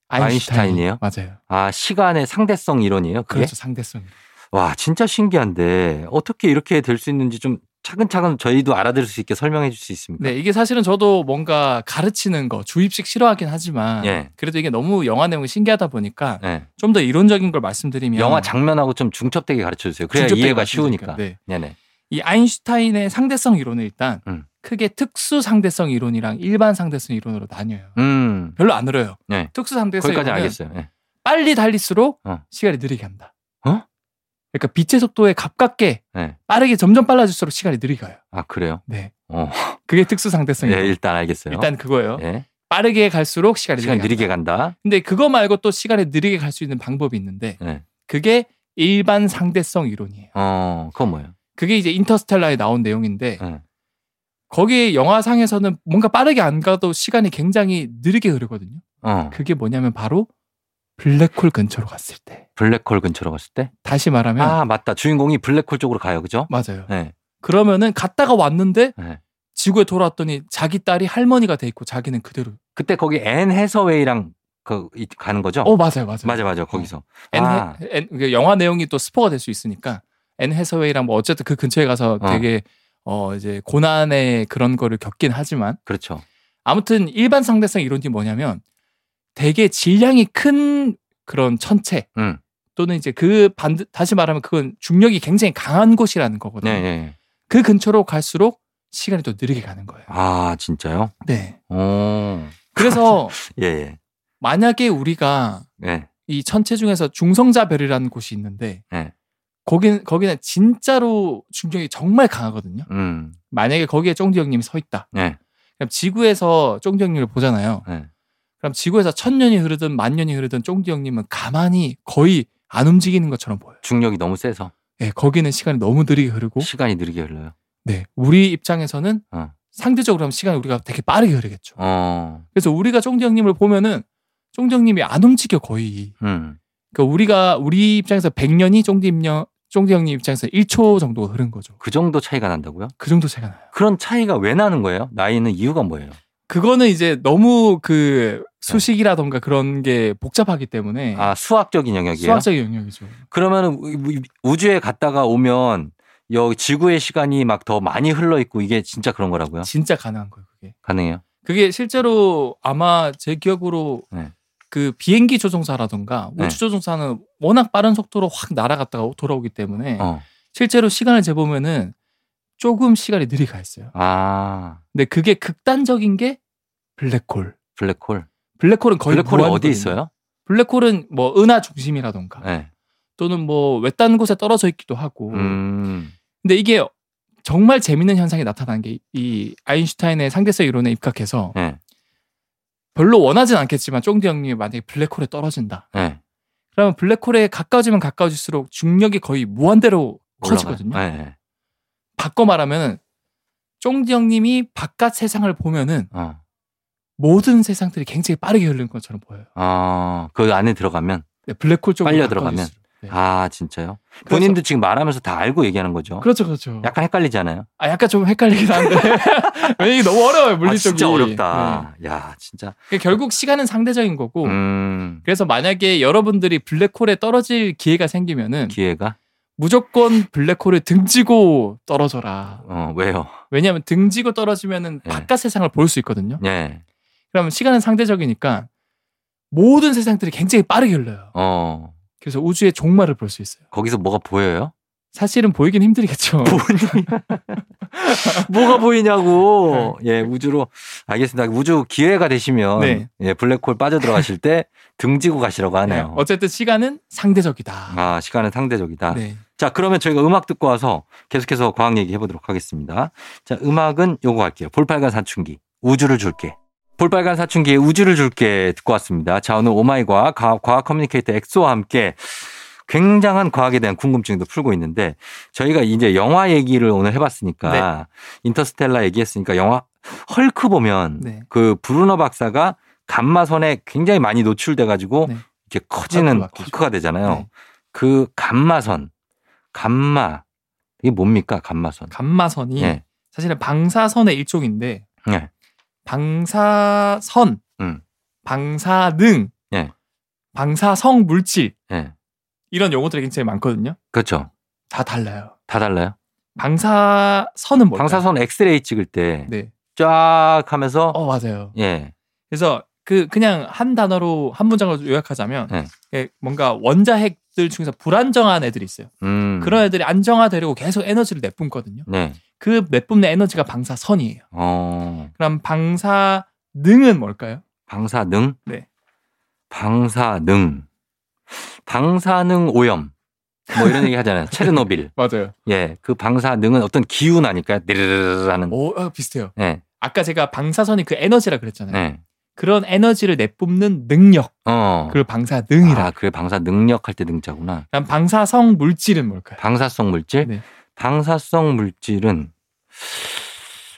아인슈타인 이에요? 맞아요. 아 시간의 상대성 이론이에요. 그게? 그렇죠. 상대성. 와, 진짜 신기한데 어떻게 이렇게 될 수 있는지 좀 차근차근 저희도 알아들을 수 있게 설명해 줄 수 있습니까? 네, 이게 사실은 저도 뭔가 가르치는 거 주입식 싫어하긴 하지만 예. 그래도 이게 너무 영화 내용이 신기하다 보니까 네. 좀더 이론적인 걸 말씀드리면 영화 장면하고 좀 중첩되게 가르쳐 주세요. 그래야 이해가. 쉬우니까. 네. 네네. 이 아인슈타인의 상대성 이론은 일단 음. 크게 특수 상대성 이론이랑 일반 상대성 이론으로 나뉘어요. 음. 별로 안 어려요. 네. 특수 상대성 이론은 알겠어요. 네. 빨리 달릴수록 어. 시간이 느리게 간다. 어? 그러니까 빛의 속도에 가깝게 네. 빠르게 점점 빨라질수록 시간이 느리게 가요. 아, 그래요? 네. 어. 그게 특수 상대성 네, 이론. 일단 알겠어요. 일단 그거예요. 네. 빠르게 갈수록 시간이 시간 느리게, 느리게 간다. 간다. 근데 그거 말고 또 시간이 느리게 갈 수 있는 방법이 있는데 네. 그게 일반 상대성 이론이에요. 어, 그건 뭐예요? 그게 이제 인터스텔라에 나온 내용인데 네. 거기 영화상에서는 뭔가 빠르게 안 가도 시간이 굉장히 느리게 흐르거든요. 어. 그게 뭐냐면 바로 블랙홀 근처로 갔을 때. 블랙홀 근처로 갔을 때? 다시 말하면 아, 맞다. 주인공이 블랙홀 쪽으로 가요. 그죠? 맞아요. 네. 그러면은 갔다가 왔는데 네. 지구에 돌아왔더니 자기 딸이 할머니가 돼 있고 자기는 그대로. 그때 거기 앤 해서웨이랑 그 이- 가는 거죠? 어 맞아요, 맞아요. 맞아 맞아. 거기서. 앤, 아. 해- 앤- 그 영화 내용이 또 스포가 될 수 있으니까 앤 해서웨이랑 뭐 어쨌든 그 근처에 가서 어. 되게 어 이제 고난의 그런 거를 겪긴 하지만 그렇죠. 아무튼 일반 상대성 이론이 뭐냐면 되게 질량이 큰 그런 천체 음. 또는 이제 그반 다시 말하면 그건 중력이 굉장히 강한 곳이라는 거거든요. 네, 네. 그 근처로 갈수록 시간이 또 느리게 가는 거예요. 아, 진짜요? 네. 오. 그래서 예, 예. 만약에 우리가 네. 이 천체 중에서 중성자별이라는 곳이 있는데 네. 거기는 거기는 진짜로 중력이 정말 강하거든요. 음. 만약에 거기에 쫑디 형님이 서 있다. 네. 그럼 지구에서 쫑디 형님을 보잖아요. 네. 그럼 지구에서 천 년이 흐르든 만 년이 흐르든 쫑디 형님은 가만히 거의 안 움직이는 것처럼 보여요. 중력이 너무 세서 네, 거기는 시간이 너무 느리게 흐르고, 시간이 느리게 흘러요. 네, 우리 입장에서는 어. 상대적으로 하면 시간이 우리가 되게 빠르게 흐르겠죠. 어. 그래서 우리가 쫑디 형님을 보면은 쫑디 형님이 안 움직여 거의. 음. 그러니까 우리가 우리 입장에서 100년이 쫑디 입녀 쫑디 형님 입장에서 1초 정도가 흐른 거죠. 그 정도 차이가 난다고요? 그 정도 차이가 나요. 그런 차이가 왜 나는 거예요? 나이는 이유가 뭐예요? 그거는 이제 너무 그 수식이라던가 그런 게 복잡하기 때문에 아, 수학적인 영역이에요? 수학적인 영역이죠. 그러면 우주에 갔다가 오면 여기 지구의 시간이 막 더 많이 흘러 있고 이게 진짜 그런 거라고요? 진짜 가능한 거예요, 그게. 가능해요? 그게 실제로 아마 제 기억으로 네. 그 비행기 조종사라던가 네. 우주 조종사는 워낙 빠른 속도로 확 날아갔다가 돌아오기 때문에 어. 실제로 시간을 재보면은 조금 시간이 느리게 가 있어요. 아, 근데 그게 극단적인 게 블랙홀. 블랙홀. 블랙홀은 거의 블랙홀이 어디 무한이거든요. 있어요? 블랙홀은 뭐 은하 중심이라던가 네. 또는 뭐 외딴 곳에 떨어져 있기도 하고. 음. 근데 이게 정말 재밌는 현상이 나타난 게 이 아인슈타인의 상대성 이론에 입각해서 네. 별로 원하진 않겠지만 쫑디 형님이 만약에 블랙홀에 떨어진다. 네. 그러면 블랙홀에 가까워지면 가까워질수록 중력이 거의 무한대로 커지거든요. 네. 네. 바꿔 말하면 쫑디 형님이 바깥 세상을 보면은 어. 모든 세상들이 굉장히 빠르게 흐르는 것처럼 보여요. 어, 그 안에 들어가면 네, 블랙홀 쪽으로 빨려 가까워질수록. 네. 아, 진짜요? 본인도 지금 말하면서 다 알고 얘기하는 거죠? 그렇죠, 그렇죠. 약간 헷갈리잖아요. 아, 약간 좀 헷갈리긴 한데. 왜냐면 이게 너무 어려워요, 물리 아. 진짜 어렵다. 야, 진짜. 네. 그러니까 결국 시간은 상대적인 거고. 음, 그래서 만약에 여러분들이 블랙홀에 떨어질 기회가 생기면은 기회가? 무조건 블랙홀을 등지고 떨어져라. 어, 왜요? 왜냐하면 등지고 떨어지면은 네. 바깥 세상을 볼 수 있거든요. 예. 그러면 시간은 상대적이니까 모든 세상들이 굉장히 빠르게 흘러요. 어, 그래서 우주의 종말을 볼 수 있어요. 거기서 뭐가 보여요? 사실은 보이긴 힘들겠죠. 뭐가 보이냐고. 예, 우주로. 알겠습니다. 우주 기회가 되시면 네. 예, 블랙홀 빠져 들어가실 때 등지고 가시라고 하네요. 어쨌든 시간은 상대적이다. 아, 시간은 상대적이다. 네. 자, 그러면 저희가 음악 듣고 와서 계속해서 과학 얘기 해보도록 하겠습니다. 자, 음악은 요거 할게요. 볼빨간 사춘기. 우주를 줄게. 볼빨간 사춘기의 우주를 줄게 듣고 왔습니다. 자, 오늘 오마이 과학, 과학 커뮤니케이터 엑소와 함께 굉장한 과학에 대한 궁금증도 풀고 있는데 저희가 이제 영화 얘기를 오늘 해봤으니까 인터스텔라 얘기했으니까 영화 헐크 보면 네. 그 브루너 박사가 감마선에 굉장히 많이 노출돼 가지고 네. 이렇게 커지는 헐크가 되잖아요. 네. 그 감마선, 감마 이게 뭡니까 감마선? 감마선이 예, 사실은 방사선의 일종인데 예, 방사선, 음. 방사능, 예. 방사성 물질 예, 이런 용어들이 굉장히 많거든요. 그렇죠. 다 달라요. 다 달라요. 방사선은 뭘까요? 방사선 엑스레이 찍을 때 네. 쫙 하면서 어 맞아요. 예, 그래서 그 그냥 한 단어로 한 문장으로 요약하자면 네. 예, 뭔가 원자핵 들 중에서 불안정한 애들이 있어요. 음, 그런 애들이 안정화되려고 계속 에너지를 내뿜거든요. 네, 그 내뿜는 에너지가 방사선이에요. 어, 그럼 방사능은 뭘까요? 방사능, 네. 방사능, 방사능 오염. 뭐 이런 얘기 하잖아요. 체르노빌. 맞아요. 예, 그 방사능은 어떤 기운 아닐까요? 느르르르 하는. 오 아, 비슷해요. 예, 아까 제가 방사선이 그 에너지라 그랬잖아요. 네. 그런 에너지를 내뿜는 능력, 어. 그걸 방사 능이라. 아, 그래 방사 능력 할 때 능자구나. 그럼 방사성 물질은 뭘까요? 방사성 물질? 네. 방사성 물질은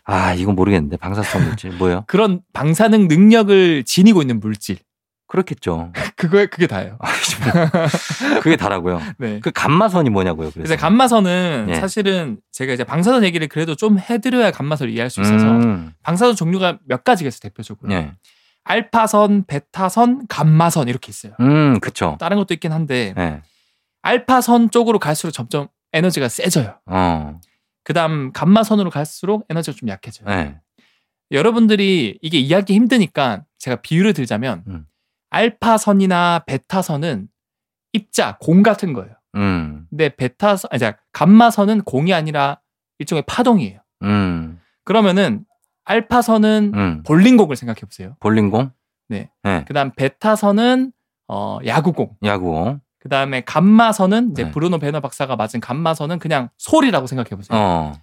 아, 이건 모르겠는데. 방사성 물질 뭐예요? 그런 방사능 능력을 지니고 있는 물질. 그렇겠죠. 그거에 그게 다예요. 아, 뭐. 그게 다라고요. 네. 그 감마선이 뭐냐고요. 그래서. 감마선은 예. 사실은 제가 이제 방사선 얘기를 그래도 좀 해드려야 감마선을 이해할 수 있어서 음, 방사선 종류가 몇 가지가 있어요 대표적으로 예. 알파선, 베타선, 감마선 이렇게 있어요. 음, 그쵸. 다른 것도 있긴 한데 예. 알파선 쪽으로 갈수록 점점 에너지가 세져요. 어, 그다음 감마선으로 갈수록 에너지가 좀 약해져요. 예. 여러분들이 이게 이해하기 힘드니까 제가 비유를 들자면 음. 알파선이나 베타선은 입자 공 같은 거예요. 음, 근데 베타선 아니 자 감마선은 공이 아니라 일종의 파동이에요. 음, 그러면은 알파선은 음. 볼링공을 생각해 보세요. 볼링공? 네. 예. 그다음 베타선은 어 야구공. 야구공. 그다음에 감마선은 이제 네. 브루노 베너 박사가 맞은 감마선은 그냥 소리라고 생각해 보세요. 어.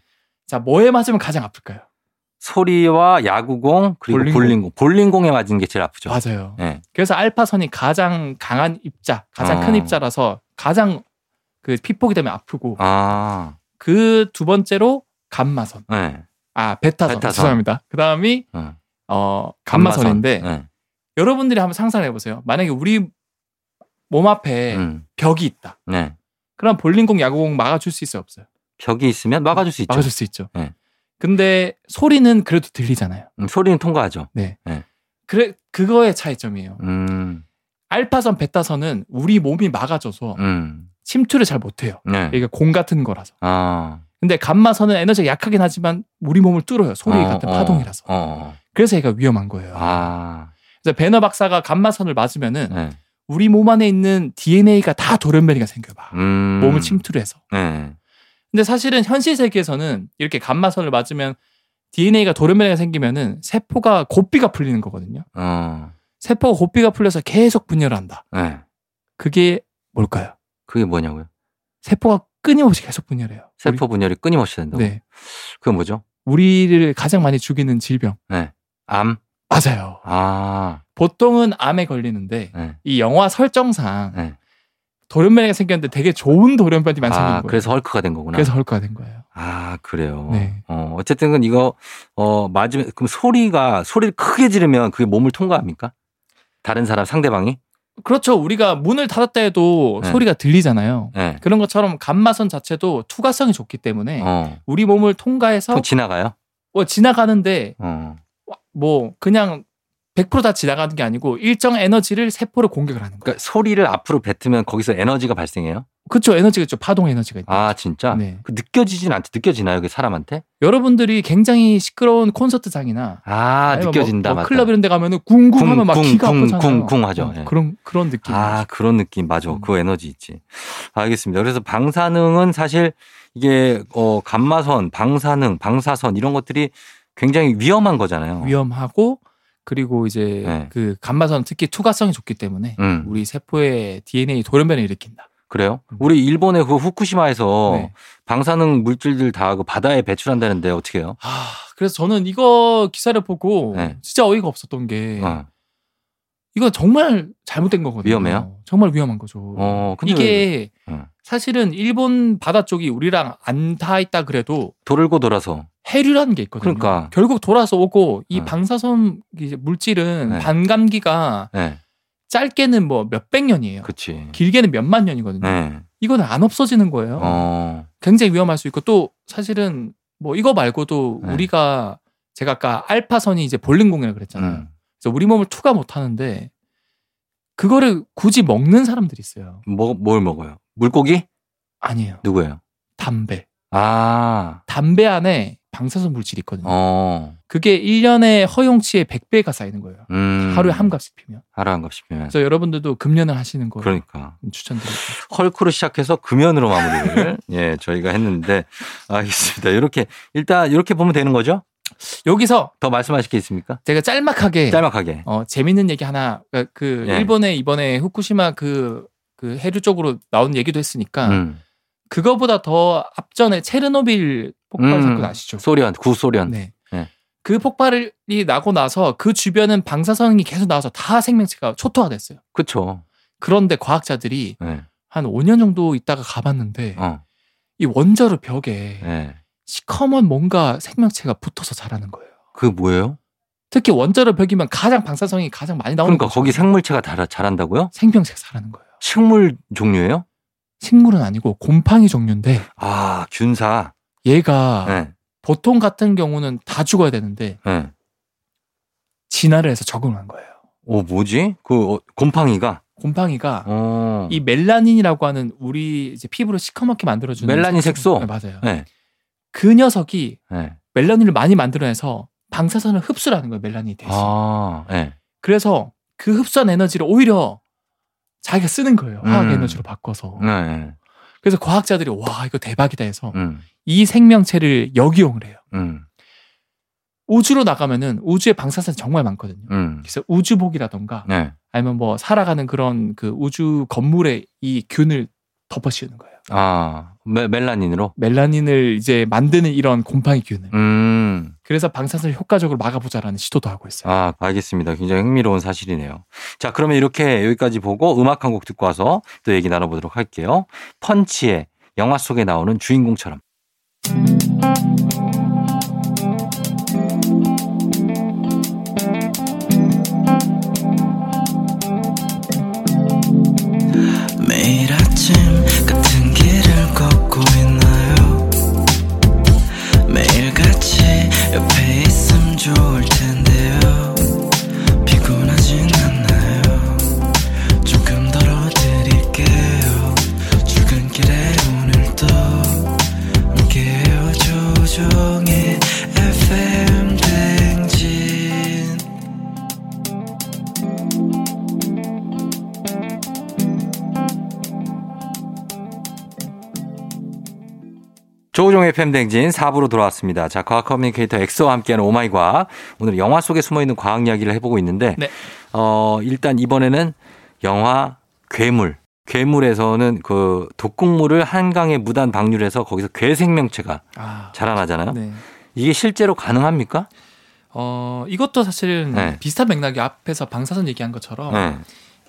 자, 뭐에 맞으면 가장 아플까요? 소리와 야구공 그리고 볼링공. 볼링공. 볼링공에 맞은 게 제일 아프죠. 맞아요. 예. 그래서 알파선이 가장 강한 입자, 가장 큰 어. 입자라서 가장 그 피폭이 되면 아프고 아, 그 두 번째로 감마선. 예. 아, 베타선. 베타선. 죄송합니다. 그 다음이 어. 어, 감마선인데 예. 여러분들이 한번 상상해 보세요. 만약에 우리 몸 앞에 음. 벽이 있다. 네. 그럼 볼링공, 야구공 막아줄 수 있어요, 없어요? 벽이 있으면 막아줄 수 있죠. 막아줄 수 있죠. 네. 근데 소리는 그래도 들리잖아요. 음, 소리는 통과하죠. 그래 그거의 차이점이에요. 음, 알파선, 베타선은 우리 몸이 막아줘서 음, 침투를 잘 못해요. 네. 이게 공 같은 거라서. 아, 근데 감마선은 에너지가 약하긴 하지만 우리 몸을 뚫어요. 소리 어, 같은 어, 파동이라서. 어, 그래서 얘가 위험한 거예요. 아, 그래서 베너 박사가 감마선을 맞으면은 네. 우리 몸 안에 있는 DNA가 다 돌연변이가 생겨봐. 음, 몸을 침투를 해서. 네. 근데 사실은 현실 세계에서는 이렇게 감마선을 맞으면 DNA가 돌연변이가 생기면은 세포가 고삐가 풀리는 거거든요. 어, 세포가 고삐가 풀려서 계속 분열을 한다. 네. 그게 뭘까요? 그게 뭐냐고요? 세포가 끊임없이 계속 분열해요. 세포 분열이 끊임없이 된다고. 네. 그게 뭐죠? 우리를 가장 많이 죽이는 질병. 네. 암? 맞아요. 아, 보통은 암에 걸리는데 네. 이 영화 설정상 네. 돌연변이가 생겼는데 되게 좋은 돌연변이만 생긴 아, 거예요. 그래서 헐크가 된 거구나. 그래서 헐크가 된 거예요. 아, 그래요. 네. 어, 어쨌든 이거, 어, 맞으면, 그럼 소리가, 소리를 크게 지르면 그게 몸을 통과합니까? 다른 사람, 상대방이? 그렇죠. 우리가 문을 닫았다 해도 네. 소리가 들리잖아요. 네. 그런 것처럼 감마선 자체도 투과성이 좋기 때문에 어. 우리 몸을 통과해서 통 지나가요? 뭐 지나가는데 어. 뭐 그냥 100%다 지나가는 게 아니고 일정 에너지를 세포로 공격을 하는 거예요. 그러니까 소리를 앞으로 뱉으면 거기서 에너지가 발생해요? 그렇죠. 에너지가 있죠. 파동 에너지가 있다. 아, 진짜? 네. 그 느껴지진 않지. 느껴지나요? 그 사람한테? 여러분들이 굉장히 시끄러운 콘서트장이나 아, 아니면 느껴진다. 뭐, 뭐. 클럽 이런 데 가면은 쿵쿵 하면 막 쿵, 기가 쿵, 아프잖아요. 쿵, 쿵 하죠. 어, 예. 그런 그런 느낌. 아, 그런 느낌. 맞아. 음. 그 에너지 있지. 알겠습니다. 그래서 방사능은 사실 이게 어 감마선, 방사능, 방사선 이런 것들이 굉장히 위험한 거잖아요. 위험하고 그리고 이제 네. 그 감마선 특히 투과성이 좋기 때문에 음. 우리 세포의 DNA 돌연변을 일으킨다. 그래요? 우리 일본의 그 후쿠시마에서 네. 방사능 물질들 다 그 바다에 배출한다는데 어떻게 해요? 아, 그래서 저는 이거 기사를 보고 네. 진짜 어이가 없었던 게 어. 이건 정말 잘못된 거거든요. 위험해요? 정말 위험한 거죠. 어, 근데 이게 왜- 어. 사실은 일본 바다 쪽이 우리랑 안 닿아 있다 그래도 돌고 돌아서 해류라는 게 있거든요. 그러니까. 결국 돌아서 오고 이 어. 방사선 물질은 네. 반감기가 네, 짧게는 뭐 몇백 년이에요. 그치. 길게는 몇만 년이거든요. 네. 이거는 안 없어지는 거예요. 어, 굉장히 위험할 수 있고 또 사실은 뭐 이거 말고도 네. 우리가 제가 아까 알파선이 이제 볼링공이라고 그랬잖아요. 음. 그래서 우리 몸을 투가 못 하는데 그거를 굳이 먹는 사람들이 있어요. 뭐, 뭘 먹어요? 물고기? 아니에요. 누구예요? 담배. 아, 담배 안에 방사선 물질이 있거든요. 어, 그게 1년에 허용치의 100배가 쌓이는 거예요. 음. 하루에 한 갑씩 피면. 하루 한 값씩 피면. 그래서 여러분들도 금연을 하시는 거 그러니까. 추천드립니다. 헐크로 시작해서 금연으로 마무리를 예 저희가 했는데 알겠습니다. 이렇게 일단 이렇게 보면 되는 거죠? 여기서 더 말씀하실 게 있습니까? 제가 짤막하게 짤막하게. 어, 재밌는 얘기 하나 그, 그 예. 일본에 이번에 후쿠시마 그, 그 해류 쪽으로 나온 얘기도 했으니까 음. 그거보다 더 앞전에 체르노빌 폭발 음. 사건 아시죠? 소련 구소련. 네. 네. 그 폭발이 나고 나서 그 주변은 방사선이 계속 나와서 다 생명체가 초토화됐어요. 그렇죠. 그런데 과학자들이 네. 한 5년 정도 있다가 가봤는데 어. 이 원자로 벽에 네. 시커먼 뭔가 생명체가 붙어서 자라는 거예요. 그 뭐예요? 특히 원자로 벽이면 가장 방사성이 가장 많이 나오는 그러니까 거죠. 거기 생물체가 다 자란다고요? 생명체가 자라는 거예요. 식물 종류예요? 식물은 아니고 곰팡이 종류인데 아 균사. 얘가 네. 보통 같은 경우는 다 죽어야 되는데 네. 진화를 해서 적응한 거예요. 오 뭐지? 그 어, 곰팡이가. 곰팡이가 어. 이 멜라닌이라고 하는 우리 이제 피부를 시커멓게 만들어주는 멜라닌 색소? 네, 맞아요. 네. 그 녀석이 네. 멜라닌을 많이 만들어내서 방사선을 흡수를 하는 거예요. 멜라닌이 대신. 아. 네. 그래서 그 흡수한 에너지를 오히려 자기가 쓰는 거예요. 화학 음. 에너지로 바꿔서. 네. 그래서 과학자들이 와 이거 대박이다 해서 음. 이 생명체를 역이용을 해요. 음. 우주로 나가면은 우주에 방사선이 정말 많거든요. 음. 그래서 우주복이라던가 네. 아니면 뭐 살아가는 그런 그 우주 건물에 이 균을 덮어씌우는 거예요. 아 메, 멜라닌으로. 멜라닌을 이제 만드는 이런 곰팡이 균을. 음. 그래서 방사선을 효과적으로 막아보자라는 시도도 하고 있어요. 아, 알겠습니다. 굉장히 흥미로운 사실이네요. 자, 그러면 이렇게 여기까지 보고 음악 한 곡 듣고 와서 또 얘기 나눠보도록 할게요. 펀치의 영화 속에 나오는 주인공처럼. 조우종의 FM댕진 4부로 돌아왔습니다. 자, 과학 커뮤니케이터 엑소와 함께하는 오마이 과학. 오늘 영화 속에 숨어있는 과학 이야기를 해보고 있는데, 네. 어, 일단 이번에는 영화 괴물. 괴물에서는 그 독극물을 한강에 무단 방류해서 거기서 괴 생명체가 아, 자라나잖아요. 네. 이게 실제로 가능합니까? 어, 이것도 사실은 네. 비슷한 맥락이 앞에서 방사선 얘기한 것처럼 네.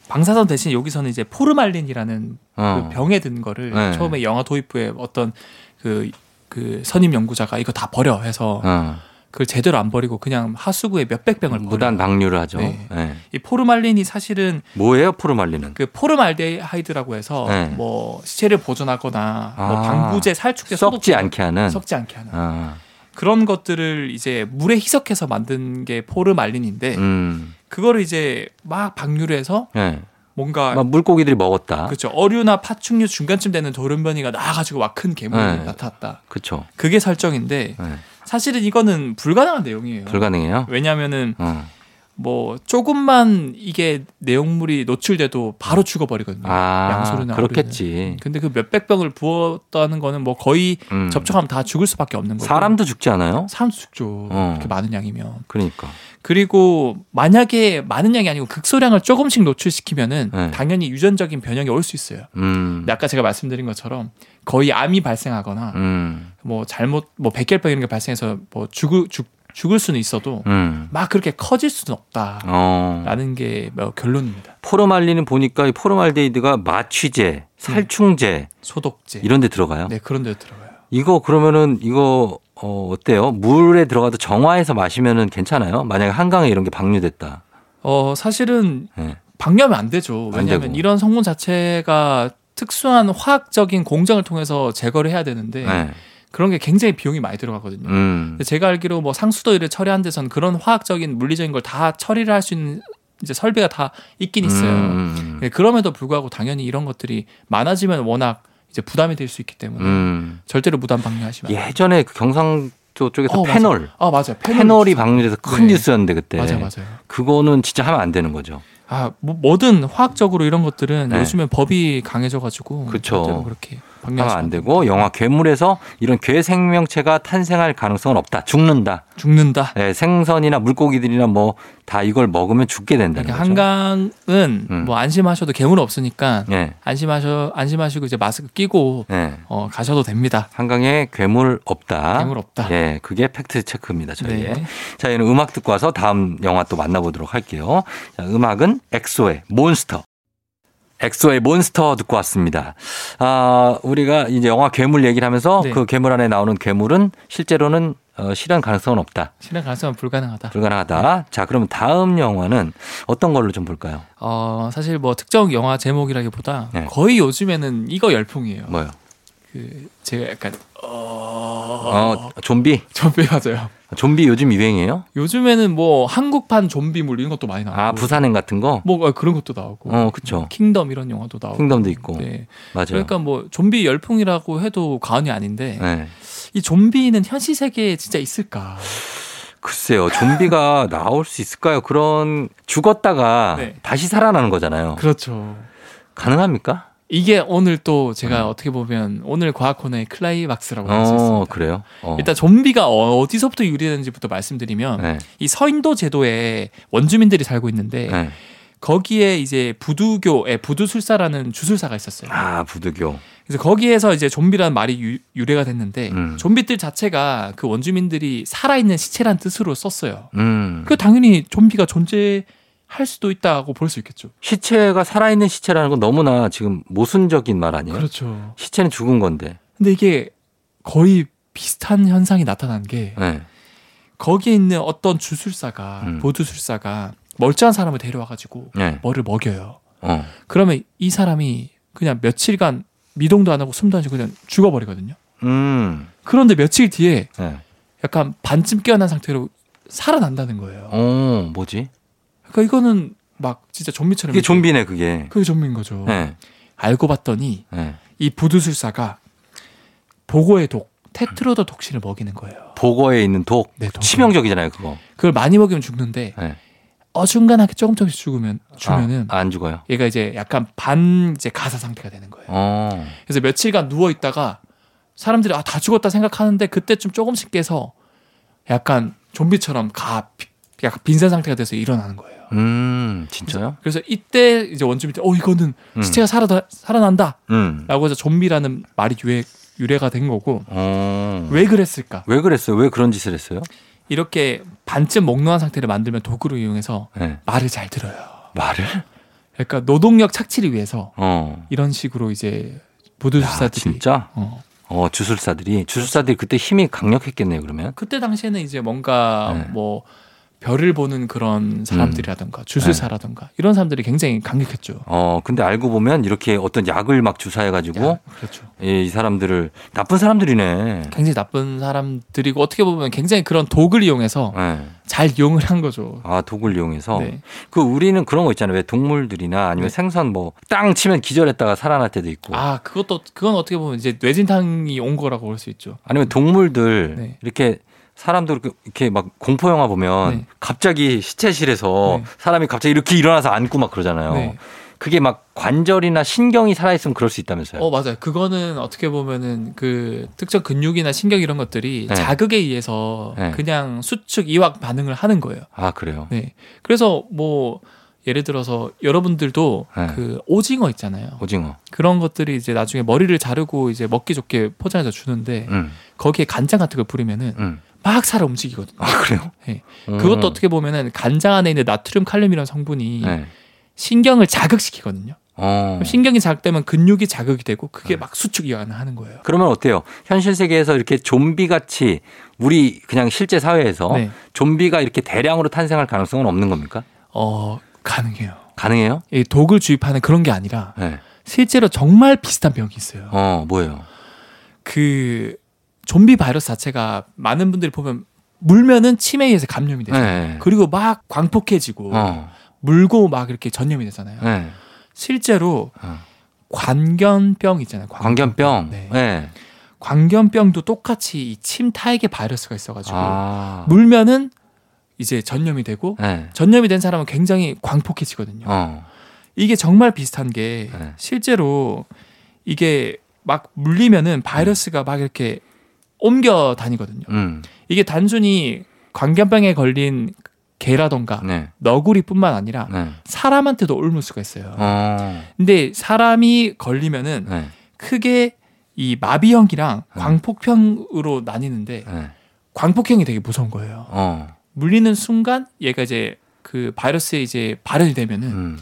방사선 대신 여기서는 이제 포르말린이라는 어. 그 병에 든 거를 네. 처음에 영화 도입 후에 어떤 그, 그 선임 연구자가 이거 다 버려 해서 어. 그걸 제대로 안 버리고 그냥 하수구에 몇백 병을 무단. 방류를 하죠. 네. 네. 이 포르말린이 사실은 뭐예요, 포르말린은? 그 포르말데하이드라고 해서 네. 뭐 시체를 보존하거나 뭐 아. 방부제 살충제 썩지 소독- 않게 하는. 썩지 않게 하는 아, 그런 것들을 이제 물에 희석해서 만든 게 포르말린인데 음, 그거를 이제 막 방류를 해서 예. 뭔가 막 물고기들이 먹었다. 그렇죠. 어류나 파충류 중간쯤 되는 돌연변이가 나와가지고 막 큰 괴물이 네. 나타났다. 그쵸. 그게 설정인데 예. 사실은 이거는 불가능한 내용이에요. 불가능해요? 왜냐하면은 어. 뭐 조금만 이게 내용물이 노출돼도 바로 죽어버리거든요. 아, 양소리나 그렇겠지. 어류는. 근데 그 몇백 병을 부었다는 거는 뭐 거의 음. 접촉하면 다 죽을 수밖에 없는 거고. 사람도 죽지 않아요? 사람도 죽죠. 어. 이렇게 많은 양이면. 그러니까. 그리고 만약에 많은 양이 아니고 극소량을 조금씩 노출시키면은 네. 당연히 유전적인 변형이 올 수 있어요. 음. 근데 아까 제가 말씀드린 것처럼 거의 암이 발생하거나 음. 뭐 잘못 뭐 백혈병 이런 게 발생해서 뭐 죽을 죽, 죽을 수는 있어도 음. 막 그렇게 커질 수는 없다라는 어. 게뭐 결론입니다. 포르말린은 보니까 이 포르말데이드가 마취제, 살충제 소독제. 이런 데 들어가요. 네 그런 데 들어가요. 이거 그러면은 이거 어 어때요? 물에 들어가도 정화해서 마시면은 괜찮아요? 만약에 한강에 이런 게 방류됐다. 어 사실은 예. 방류하면 안 되죠. 안 왜냐하면 되고. 이런 성분 자체가 특수한 화학적인 공정을 통해서 제거를 해야 되는데 네. 그런 게 굉장히 비용이 많이 들어가거든요. 음. 제가 알기로 뭐 상수도를 처리한 데선 그런 화학적인 물리적인 걸 다 처리를 할 수 있는 이제 설비가 다 있긴 있어요. 음. 네, 그럼에도 불구하고 당연히 이런 것들이 많아지면 워낙 이제 부담이 될 수 있기 때문에 음. 절대로 무단 방류하시면. 예전에 그 경상 도 쪽에서 어. 페놀, 아 맞아요. 페놀이 방류돼서 큰 네. 뉴스였는데 그때. 맞아요, 맞아요. 그거는 진짜 하면 안 되는 거죠. 아, 뭐, 뭐든 화학적으로 이런 것들은 네. 요즘에 법이 강해져가지고. 절대로 그렇게 하면 안 되고 영화 괴물에서 이런 괴 생명체가 탄생할 가능성은 없다. 죽는다. 죽는다. 네, 생선이나 물고기들이나 뭐 다 이걸 먹으면 죽게 된다는 그러니까 거죠. 한강은 음. 뭐 안심하셔도 괴물 없으니까 네, 안심하셔 안심하시고 이제 마스크 끼고 네. 어, 가셔도 됩니다. 한강에 괴물 없다. 괴물 없다. 예, 그게 팩트 체크입니다. 저희의. 네. 자, 이는 음악 듣고 와서 다음 영화 또 만나보도록 할게요. 자, 음악은 엑소의 몬스터. 엑소의 몬스터 듣고 왔습니다. 아, 우리가 이제 영화 괴물 얘기를 하면서 네. 그 괴물 안에 나오는 괴물은 실제로는 어, 실현 가능성은 없다. 실현 가능성은 불가능하다. 불가능하다. 자, 그러면 다음 영화는 어떤 걸로 좀 볼까요? 어, 사실 뭐 특정 영화 제목이라기보다 네. 거의 요즘에는 이거 열풍이에요. 뭐요? 그 제가 약간 어, 어, 좀비? 좀비 맞아요. 좀비 요즘 유행이에요? 요즘에는 뭐 한국판 좀비물 이런 것도 많이 나오고 아, 부산행 같은 거? 뭐 어, 그런 것도 나오고 어, 그쵸. 킹덤 이런 영화도 나오고 킹덤도 있고. 네. 맞아요. 그러니까 뭐 좀비 열풍이라고 해도 과언이 아닌데 네. 이 좀비는 현실 세계에 진짜 있을까? 글쎄요, 좀비가 나올 수 있을까요? 그런 죽었다가 네. 다시 살아나는 거잖아요. 그렇죠. 가능합니까? 이게 오늘 또 제가 음. 어떻게 보면 오늘 과학 코너의 클라이막스라고 할수 어, 있습니다. 그래요? 어. 일단 좀비가 어- 어디서부터 유래되는지부터 말씀드리면 네. 이 서인도 제도에 원주민들이 살고 있는데 네. 거기에 이제 부두교의 부두술사라는 주술사가 있었어요. 아, 부두교. 그래서 거기에서 이제 좀비라는 말이 유, 유래가 됐는데 음. 좀비들 자체가 그 원주민들이 살아있는 시체란 뜻으로 썼어요. 음. 그 당연히 좀비가 존재 할 수도 있다고 볼 수 있겠죠. 시체가 살아있는 시체라는 건 너무나 지금 모순적인 말 아니에요? 그렇죠. 시체는 죽은 건데. 근데 이게 거의 비슷한 현상이 나타난 게 네. 거기에 있는 어떤 주술사가 음. 보두술사가 멀쩡한 사람을 데려와가지고 네. 뭐를 먹여요. 어. 그러면 이 사람이 그냥 며칠간 미동도 안 하고 숨도 안 쉬고 그냥 죽어버리거든요. 음. 그런데 며칠 뒤에 네. 약간 반쯤 깨어난 상태로 살아난다는 거예요. 어, 뭐지? 그러니까 이거는 막 진짜 좀비처럼 이렇게- 좀비네, 그게. 그게 좀비인 거죠. 네. 알고 봤더니 네. 이 부두술사가 보고의 독 테트로더 독신을 먹이는 거예요. 보고에 있는 독. 네, 독. 치명적이잖아요, 그거. 그걸 많이 먹이면 죽는데 네. 어중간하게 조금 조금씩 죽으면 주면은 아, 안 죽어요. 얘가 이제 약간 반 이제 가사 상태가 되는 거예요. 어. 그래서 며칠간 누워 있다가 사람들이 아 다 죽었다 생각하는데 그때좀 조금씩 깨서 약간 좀비처럼 가 비- 약간 빈센 상태가 돼서 일어나는 거예요. 음, 진짜요? 그래서 이때 이제 원주민들 어 이거는 음. 시체가 살아 살아난다라고 음. 해서 좀비라는 말이 유래 유래가 된 거고 어. 왜 그랬을까? 왜 그랬어요? 왜 그런 짓을 했어요? 이렇게 반쯤 몽롱한 상태를 만들면 도구를 이용해서 네. 말을 잘 들어요. 말을? 그러니까 노동력 착취를 위해서 어. 이런 식으로 이제 야, 보도주사들이 진짜? 어. 어, 주술사들이 주술사들이 그때 힘이 강력했겠네요, 그러면. 그때 당시에는 이제 뭔가 네. 뭐 별을 보는 그런 사람들이라던가 주술사라던가 이런 사람들이 굉장히 강력했죠. 어, 근데 알고 보면 이렇게 어떤 약을 막 주사해가지고 야, 그렇죠. 이, 이 사람들을 나쁜 사람들이네. 굉장히 나쁜 사람들이고 어떻게 보면 굉장히 그런 독을 이용해서 네. 잘 이용을 한 거죠. 아, 독을 이용해서. 네. 그 우리는 그런 거 있잖아요. 왜 동물들이나 아니면 네. 생선 뭐 땅 치면 기절했다가 살아날 때도 있고. 아 그것도 그건 어떻게 보면 이제 뇌진탕이 온 거라고 볼 수 있죠. 아니면 동물들 네. 이렇게 사람들 그- 이렇게 막 공포 영화 보면 네. 갑자기 시체실에서 네. 사람이 갑자기 이렇게 일어나서 앉고 막 그러잖아요. 네. 그게 막 관절이나 신경이 살아 있으면 그럴 수 있다면서요. 어 맞아요. 그거는 어떻게 보면은 그 특정 근육이나 신경 이런 것들이 네. 자극에 의해서 네. 그냥 수축 이완 반응을 하는 거예요. 아 그래요. 네. 그래서 뭐 예를 들어서 여러분들도 네. 그 오징어 있잖아요. 오징어. 그런 것들이 이제 나중에 머리를 자르고 이제 먹기 좋게 포장해서 주는데 음, 거기에 간장 같은 걸 뿌리면은 음. 막 살아 움직이거든요. 아 그래요. 네. 음. 그것도 어떻게 보면은 간장 안에 있는 나트륨 칼륨이라는 성분이 네. 신경을 자극시키거든요. 어. 신경이 자극되면 근육이 자극이 되고 그게 네. 막 수축 이완을 하는 거예요. 그러면 어때요? 현실 세계에서 이렇게 좀비 같이 우리 그냥 실제 사회에서 네. 좀비가 이렇게 대량으로 탄생할 가능성은 없는 겁니까? 어 가능해요. 가능해요? 이 독을 주입하는 그런 게 아니라 네. 실제로 정말 비슷한 병이 있어요. 어 뭐예요? 그 좀비 바이러스 자체가 많은 분들이 보면 물면은 치매에 의해서 감염이 돼요. 네. 그리고 막 광폭해지고 어. 물고 막 이렇게 전염이 되잖아요. 네. 실제로 어. 관견병 있잖아요. 광견병. 네. 네. 광견병도 똑같이 이 침 타액의 바이러스가 있어가지고 아. 물면은 이제 전염이 되고 네. 전염이 된 사람은 굉장히 광폭해지거든요. 어. 이게 정말 비슷한 게 네. 실제로 이게 막 물리면은 바이러스가 막 이렇게 옮겨 다니거든요. 음. 이게 단순히 광견병에 걸린 개라던가 네. 너구리뿐만 아니라 네. 사람한테도 옮을 수가 있어요. 어. 근데 사람이 걸리면은 네. 크게 이 마비형이랑 네. 광폭형으로 나뉘는데 네. 광폭형이 되게 무서운 거예요. 어. 물리는 순간 얘가 이제 그 바이러스에 이제 발현이 되면은 음.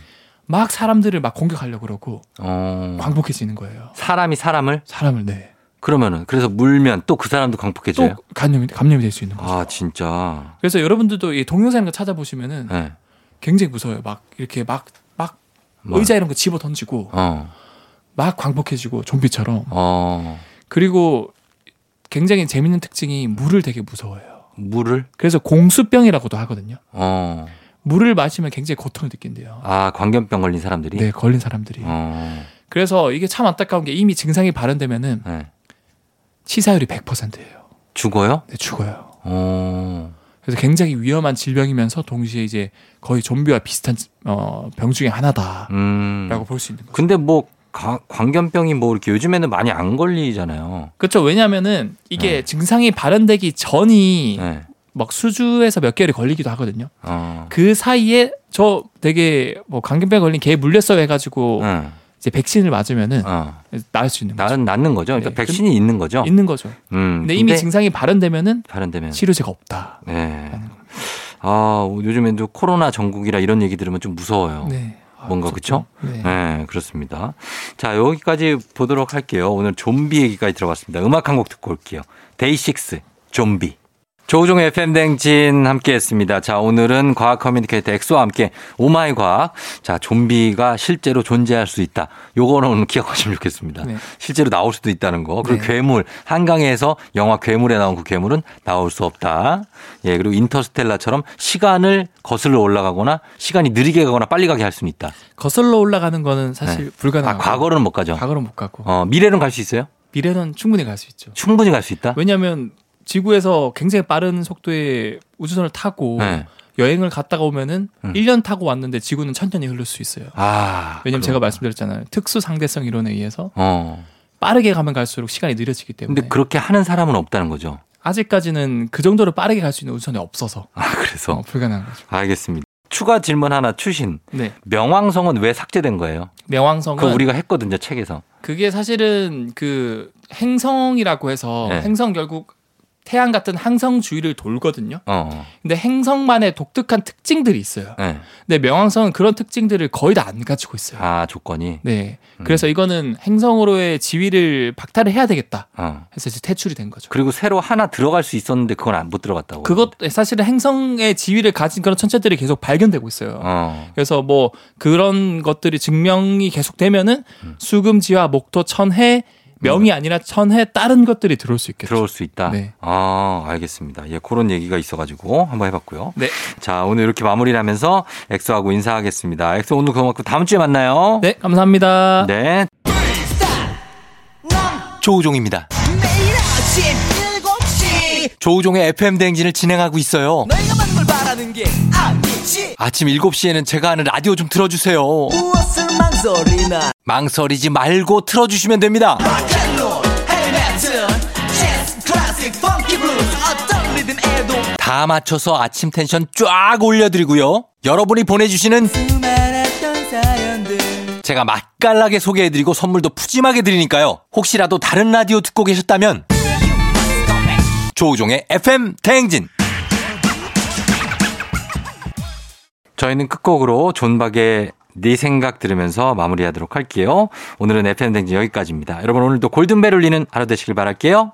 막 사람들을 막 공격하려고 그러고 어. 광폭해지는 거예요. 사람이 사람을 사람을 네. 그러면은 그래서 물면 또 그 사람도 광폭해져요. 또 감염이 감염이 될 수 있는 거죠. 아 진짜. 그래서 여러분들도 이 동영상 찾아보시면은 네. 굉장히 무서워요. 막 이렇게 막막 뭐. 의자 이런 거 집어 던지고 어. 막 광폭해지고 좀비처럼. 어. 그리고 굉장히 재밌는 특징이 물을 되게 무서워해요. 물을. 그래서 공수병이라고도 하거든요. 어. 물을 마시면 굉장히 고통을 느낀대요. 아 광견병 걸린 사람들이. 네, 걸린 사람들이. 어. 그래서 이게 참 안타까운 게 이미 증상이 발현되면은 네. 치사율이 100%예요. 죽어요? 네, 죽어요. 어. 그래서 굉장히 위험한 질병이면서 동시에 이제 거의 좀비와 비슷한 어, 병 중에 하나다라고 음. 볼수 있는 거죠. 근데 뭐 가- 광견병이 뭐 이렇게 요즘에는 많이 안 걸리잖아요. 그렇죠. 왜냐하면은 이게 네. 증상이 발현되기 전이 네. 막 수주에서 몇 개월이 걸리기도 하거든요. 어. 그 사이에 저 되게 뭐 감염병 걸린 개 물렸어 해가지고 응. 이제 백신을 맞으면은 어. 나을 수 있는 거죠. 나, 낫는 거죠. 그러니까 네. 백신이 있는 거죠. 있는 거죠. 음. 근데 이미 증상이 발현되면은 발현되면. 치료제가 없다. 네. 아, 요즘엔 또 코로나 정국이라 이런 얘기 들으면 좀 무서워요. 네. 아, 뭔가. 그쵸? 네. 네, 그렇습니다. 자, 여기까지 보도록 할게요. 오늘 좀비 얘기까지 들어봤습니다. 음악 한 곡 듣고 올게요. 데이식스, 좀비. 조우종의 FM댕진 함께 했습니다. 자, 오늘은 과학 커뮤니케이터 엑소와 함께 오마이 과학. 자, 좀비가 실제로 존재할 수 있다. 요거는 기억하시면 좋겠습니다. 네. 실제로 나올 수도 있다는 거. 그리고 네. 괴물, 한강에서 영화 괴물에 나온 그 괴물은 나올 수 없다. 예, 그리고 인터스텔라처럼 시간을 거슬러 올라가거나 시간이 느리게 가거나 빨리 가게 할 수는 있다. 거슬러 올라가는 거는 사실 아, 불가능하고 과거로는 못 가죠. 과거는 못 가고 어, 미래는 갈 수 있어요? 미래는 충분히 갈 수 있죠. 충분히 갈 수 있다? 왜냐하면 지구에서 굉장히 빠른 속도의 우주선을 타고 네. 여행을 갔다가 오면은 음. 1년 타고 왔는데 지구는 천 년이 흐를 수 있어요. 아. 왜냐면 제가. 말씀드렸잖아요. 특수 상대성 이론에 의해서 어. 빠르게 가면 갈수록 시간이 느려지기 때문에 근데 그렇게 하는 사람은 없다는 거죠. 아직까지는 그 정도로 빠르게 갈 수 있는 우주선이 없어서 아, 그래서. 어, 불가능한 거죠. 알겠습니다. 추가 질문 하나 추신. 네. 명왕성은 왜 삭제된 거예요? 명왕성은 그거 우리가 했거든요, 책에서. 그게 사실은 그 행성이라고 해서 네. 행성 결국 태양 같은 항성 주위를 돌거든요. 어. 근데 행성만의 독특한 특징들이 있어요. 네. 근데 명왕성은 그런 특징들을 거의 다 안 가지고 있어요. 아, 조건이. 네. 음. 그래서 이거는 행성으로의 지위를 박탈을 해야 되겠다. 어. 해서 이제 퇴출이 된 거죠. 그리고 새로 하나 들어갈 수 있었는데 그건 안 못 들어갔다고. 그것 사실은 행성의 지위를 가진 그런 천체들이 계속 발견되고 있어요. 어. 그래서 뭐 그런 것들이 증명이 계속되면은 음. 수금지와 목토, 천해 명이 아니라 천해 다른 것들이 들어올 수 있겠죠. 들어올 수 있다. 네. 아, 알겠습니다. 예, 그런 얘기가 있어가지고 한번 해봤고요. 네. 자, 오늘 이렇게 마무리를 하면서 엑소하고 인사하겠습니다. 엑소 오늘 고맙고 다음 주에 만나요. 네, 감사합니다. 네. 조우종입니다. 매일 아침 7시 조우종의 FM 대행진을 진행하고 있어요. 너희가 받는 걸 바라는 게 아니지 아침 7시에는 제가 하는 라디오 좀 틀어주세요. 무엇을 망설이나 망설이지 말고 틀어주시면 됩니다. 다 맞춰서 아침 텐션 쫙 올려드리고요. 여러분이 보내주시는 제가 맛깔나게 소개해드리고 선물도 푸짐하게 드리니까요. 혹시라도 다른 라디오 듣고 계셨다면 조우종의 FM 대행진 저희는 끝곡으로 존박의 네 생각 들으면서 마무리하도록 할게요. 오늘은 FM 대행진 여기까지입니다. 여러분 오늘도 골든벨 울리는 하루 되시길 바랄게요.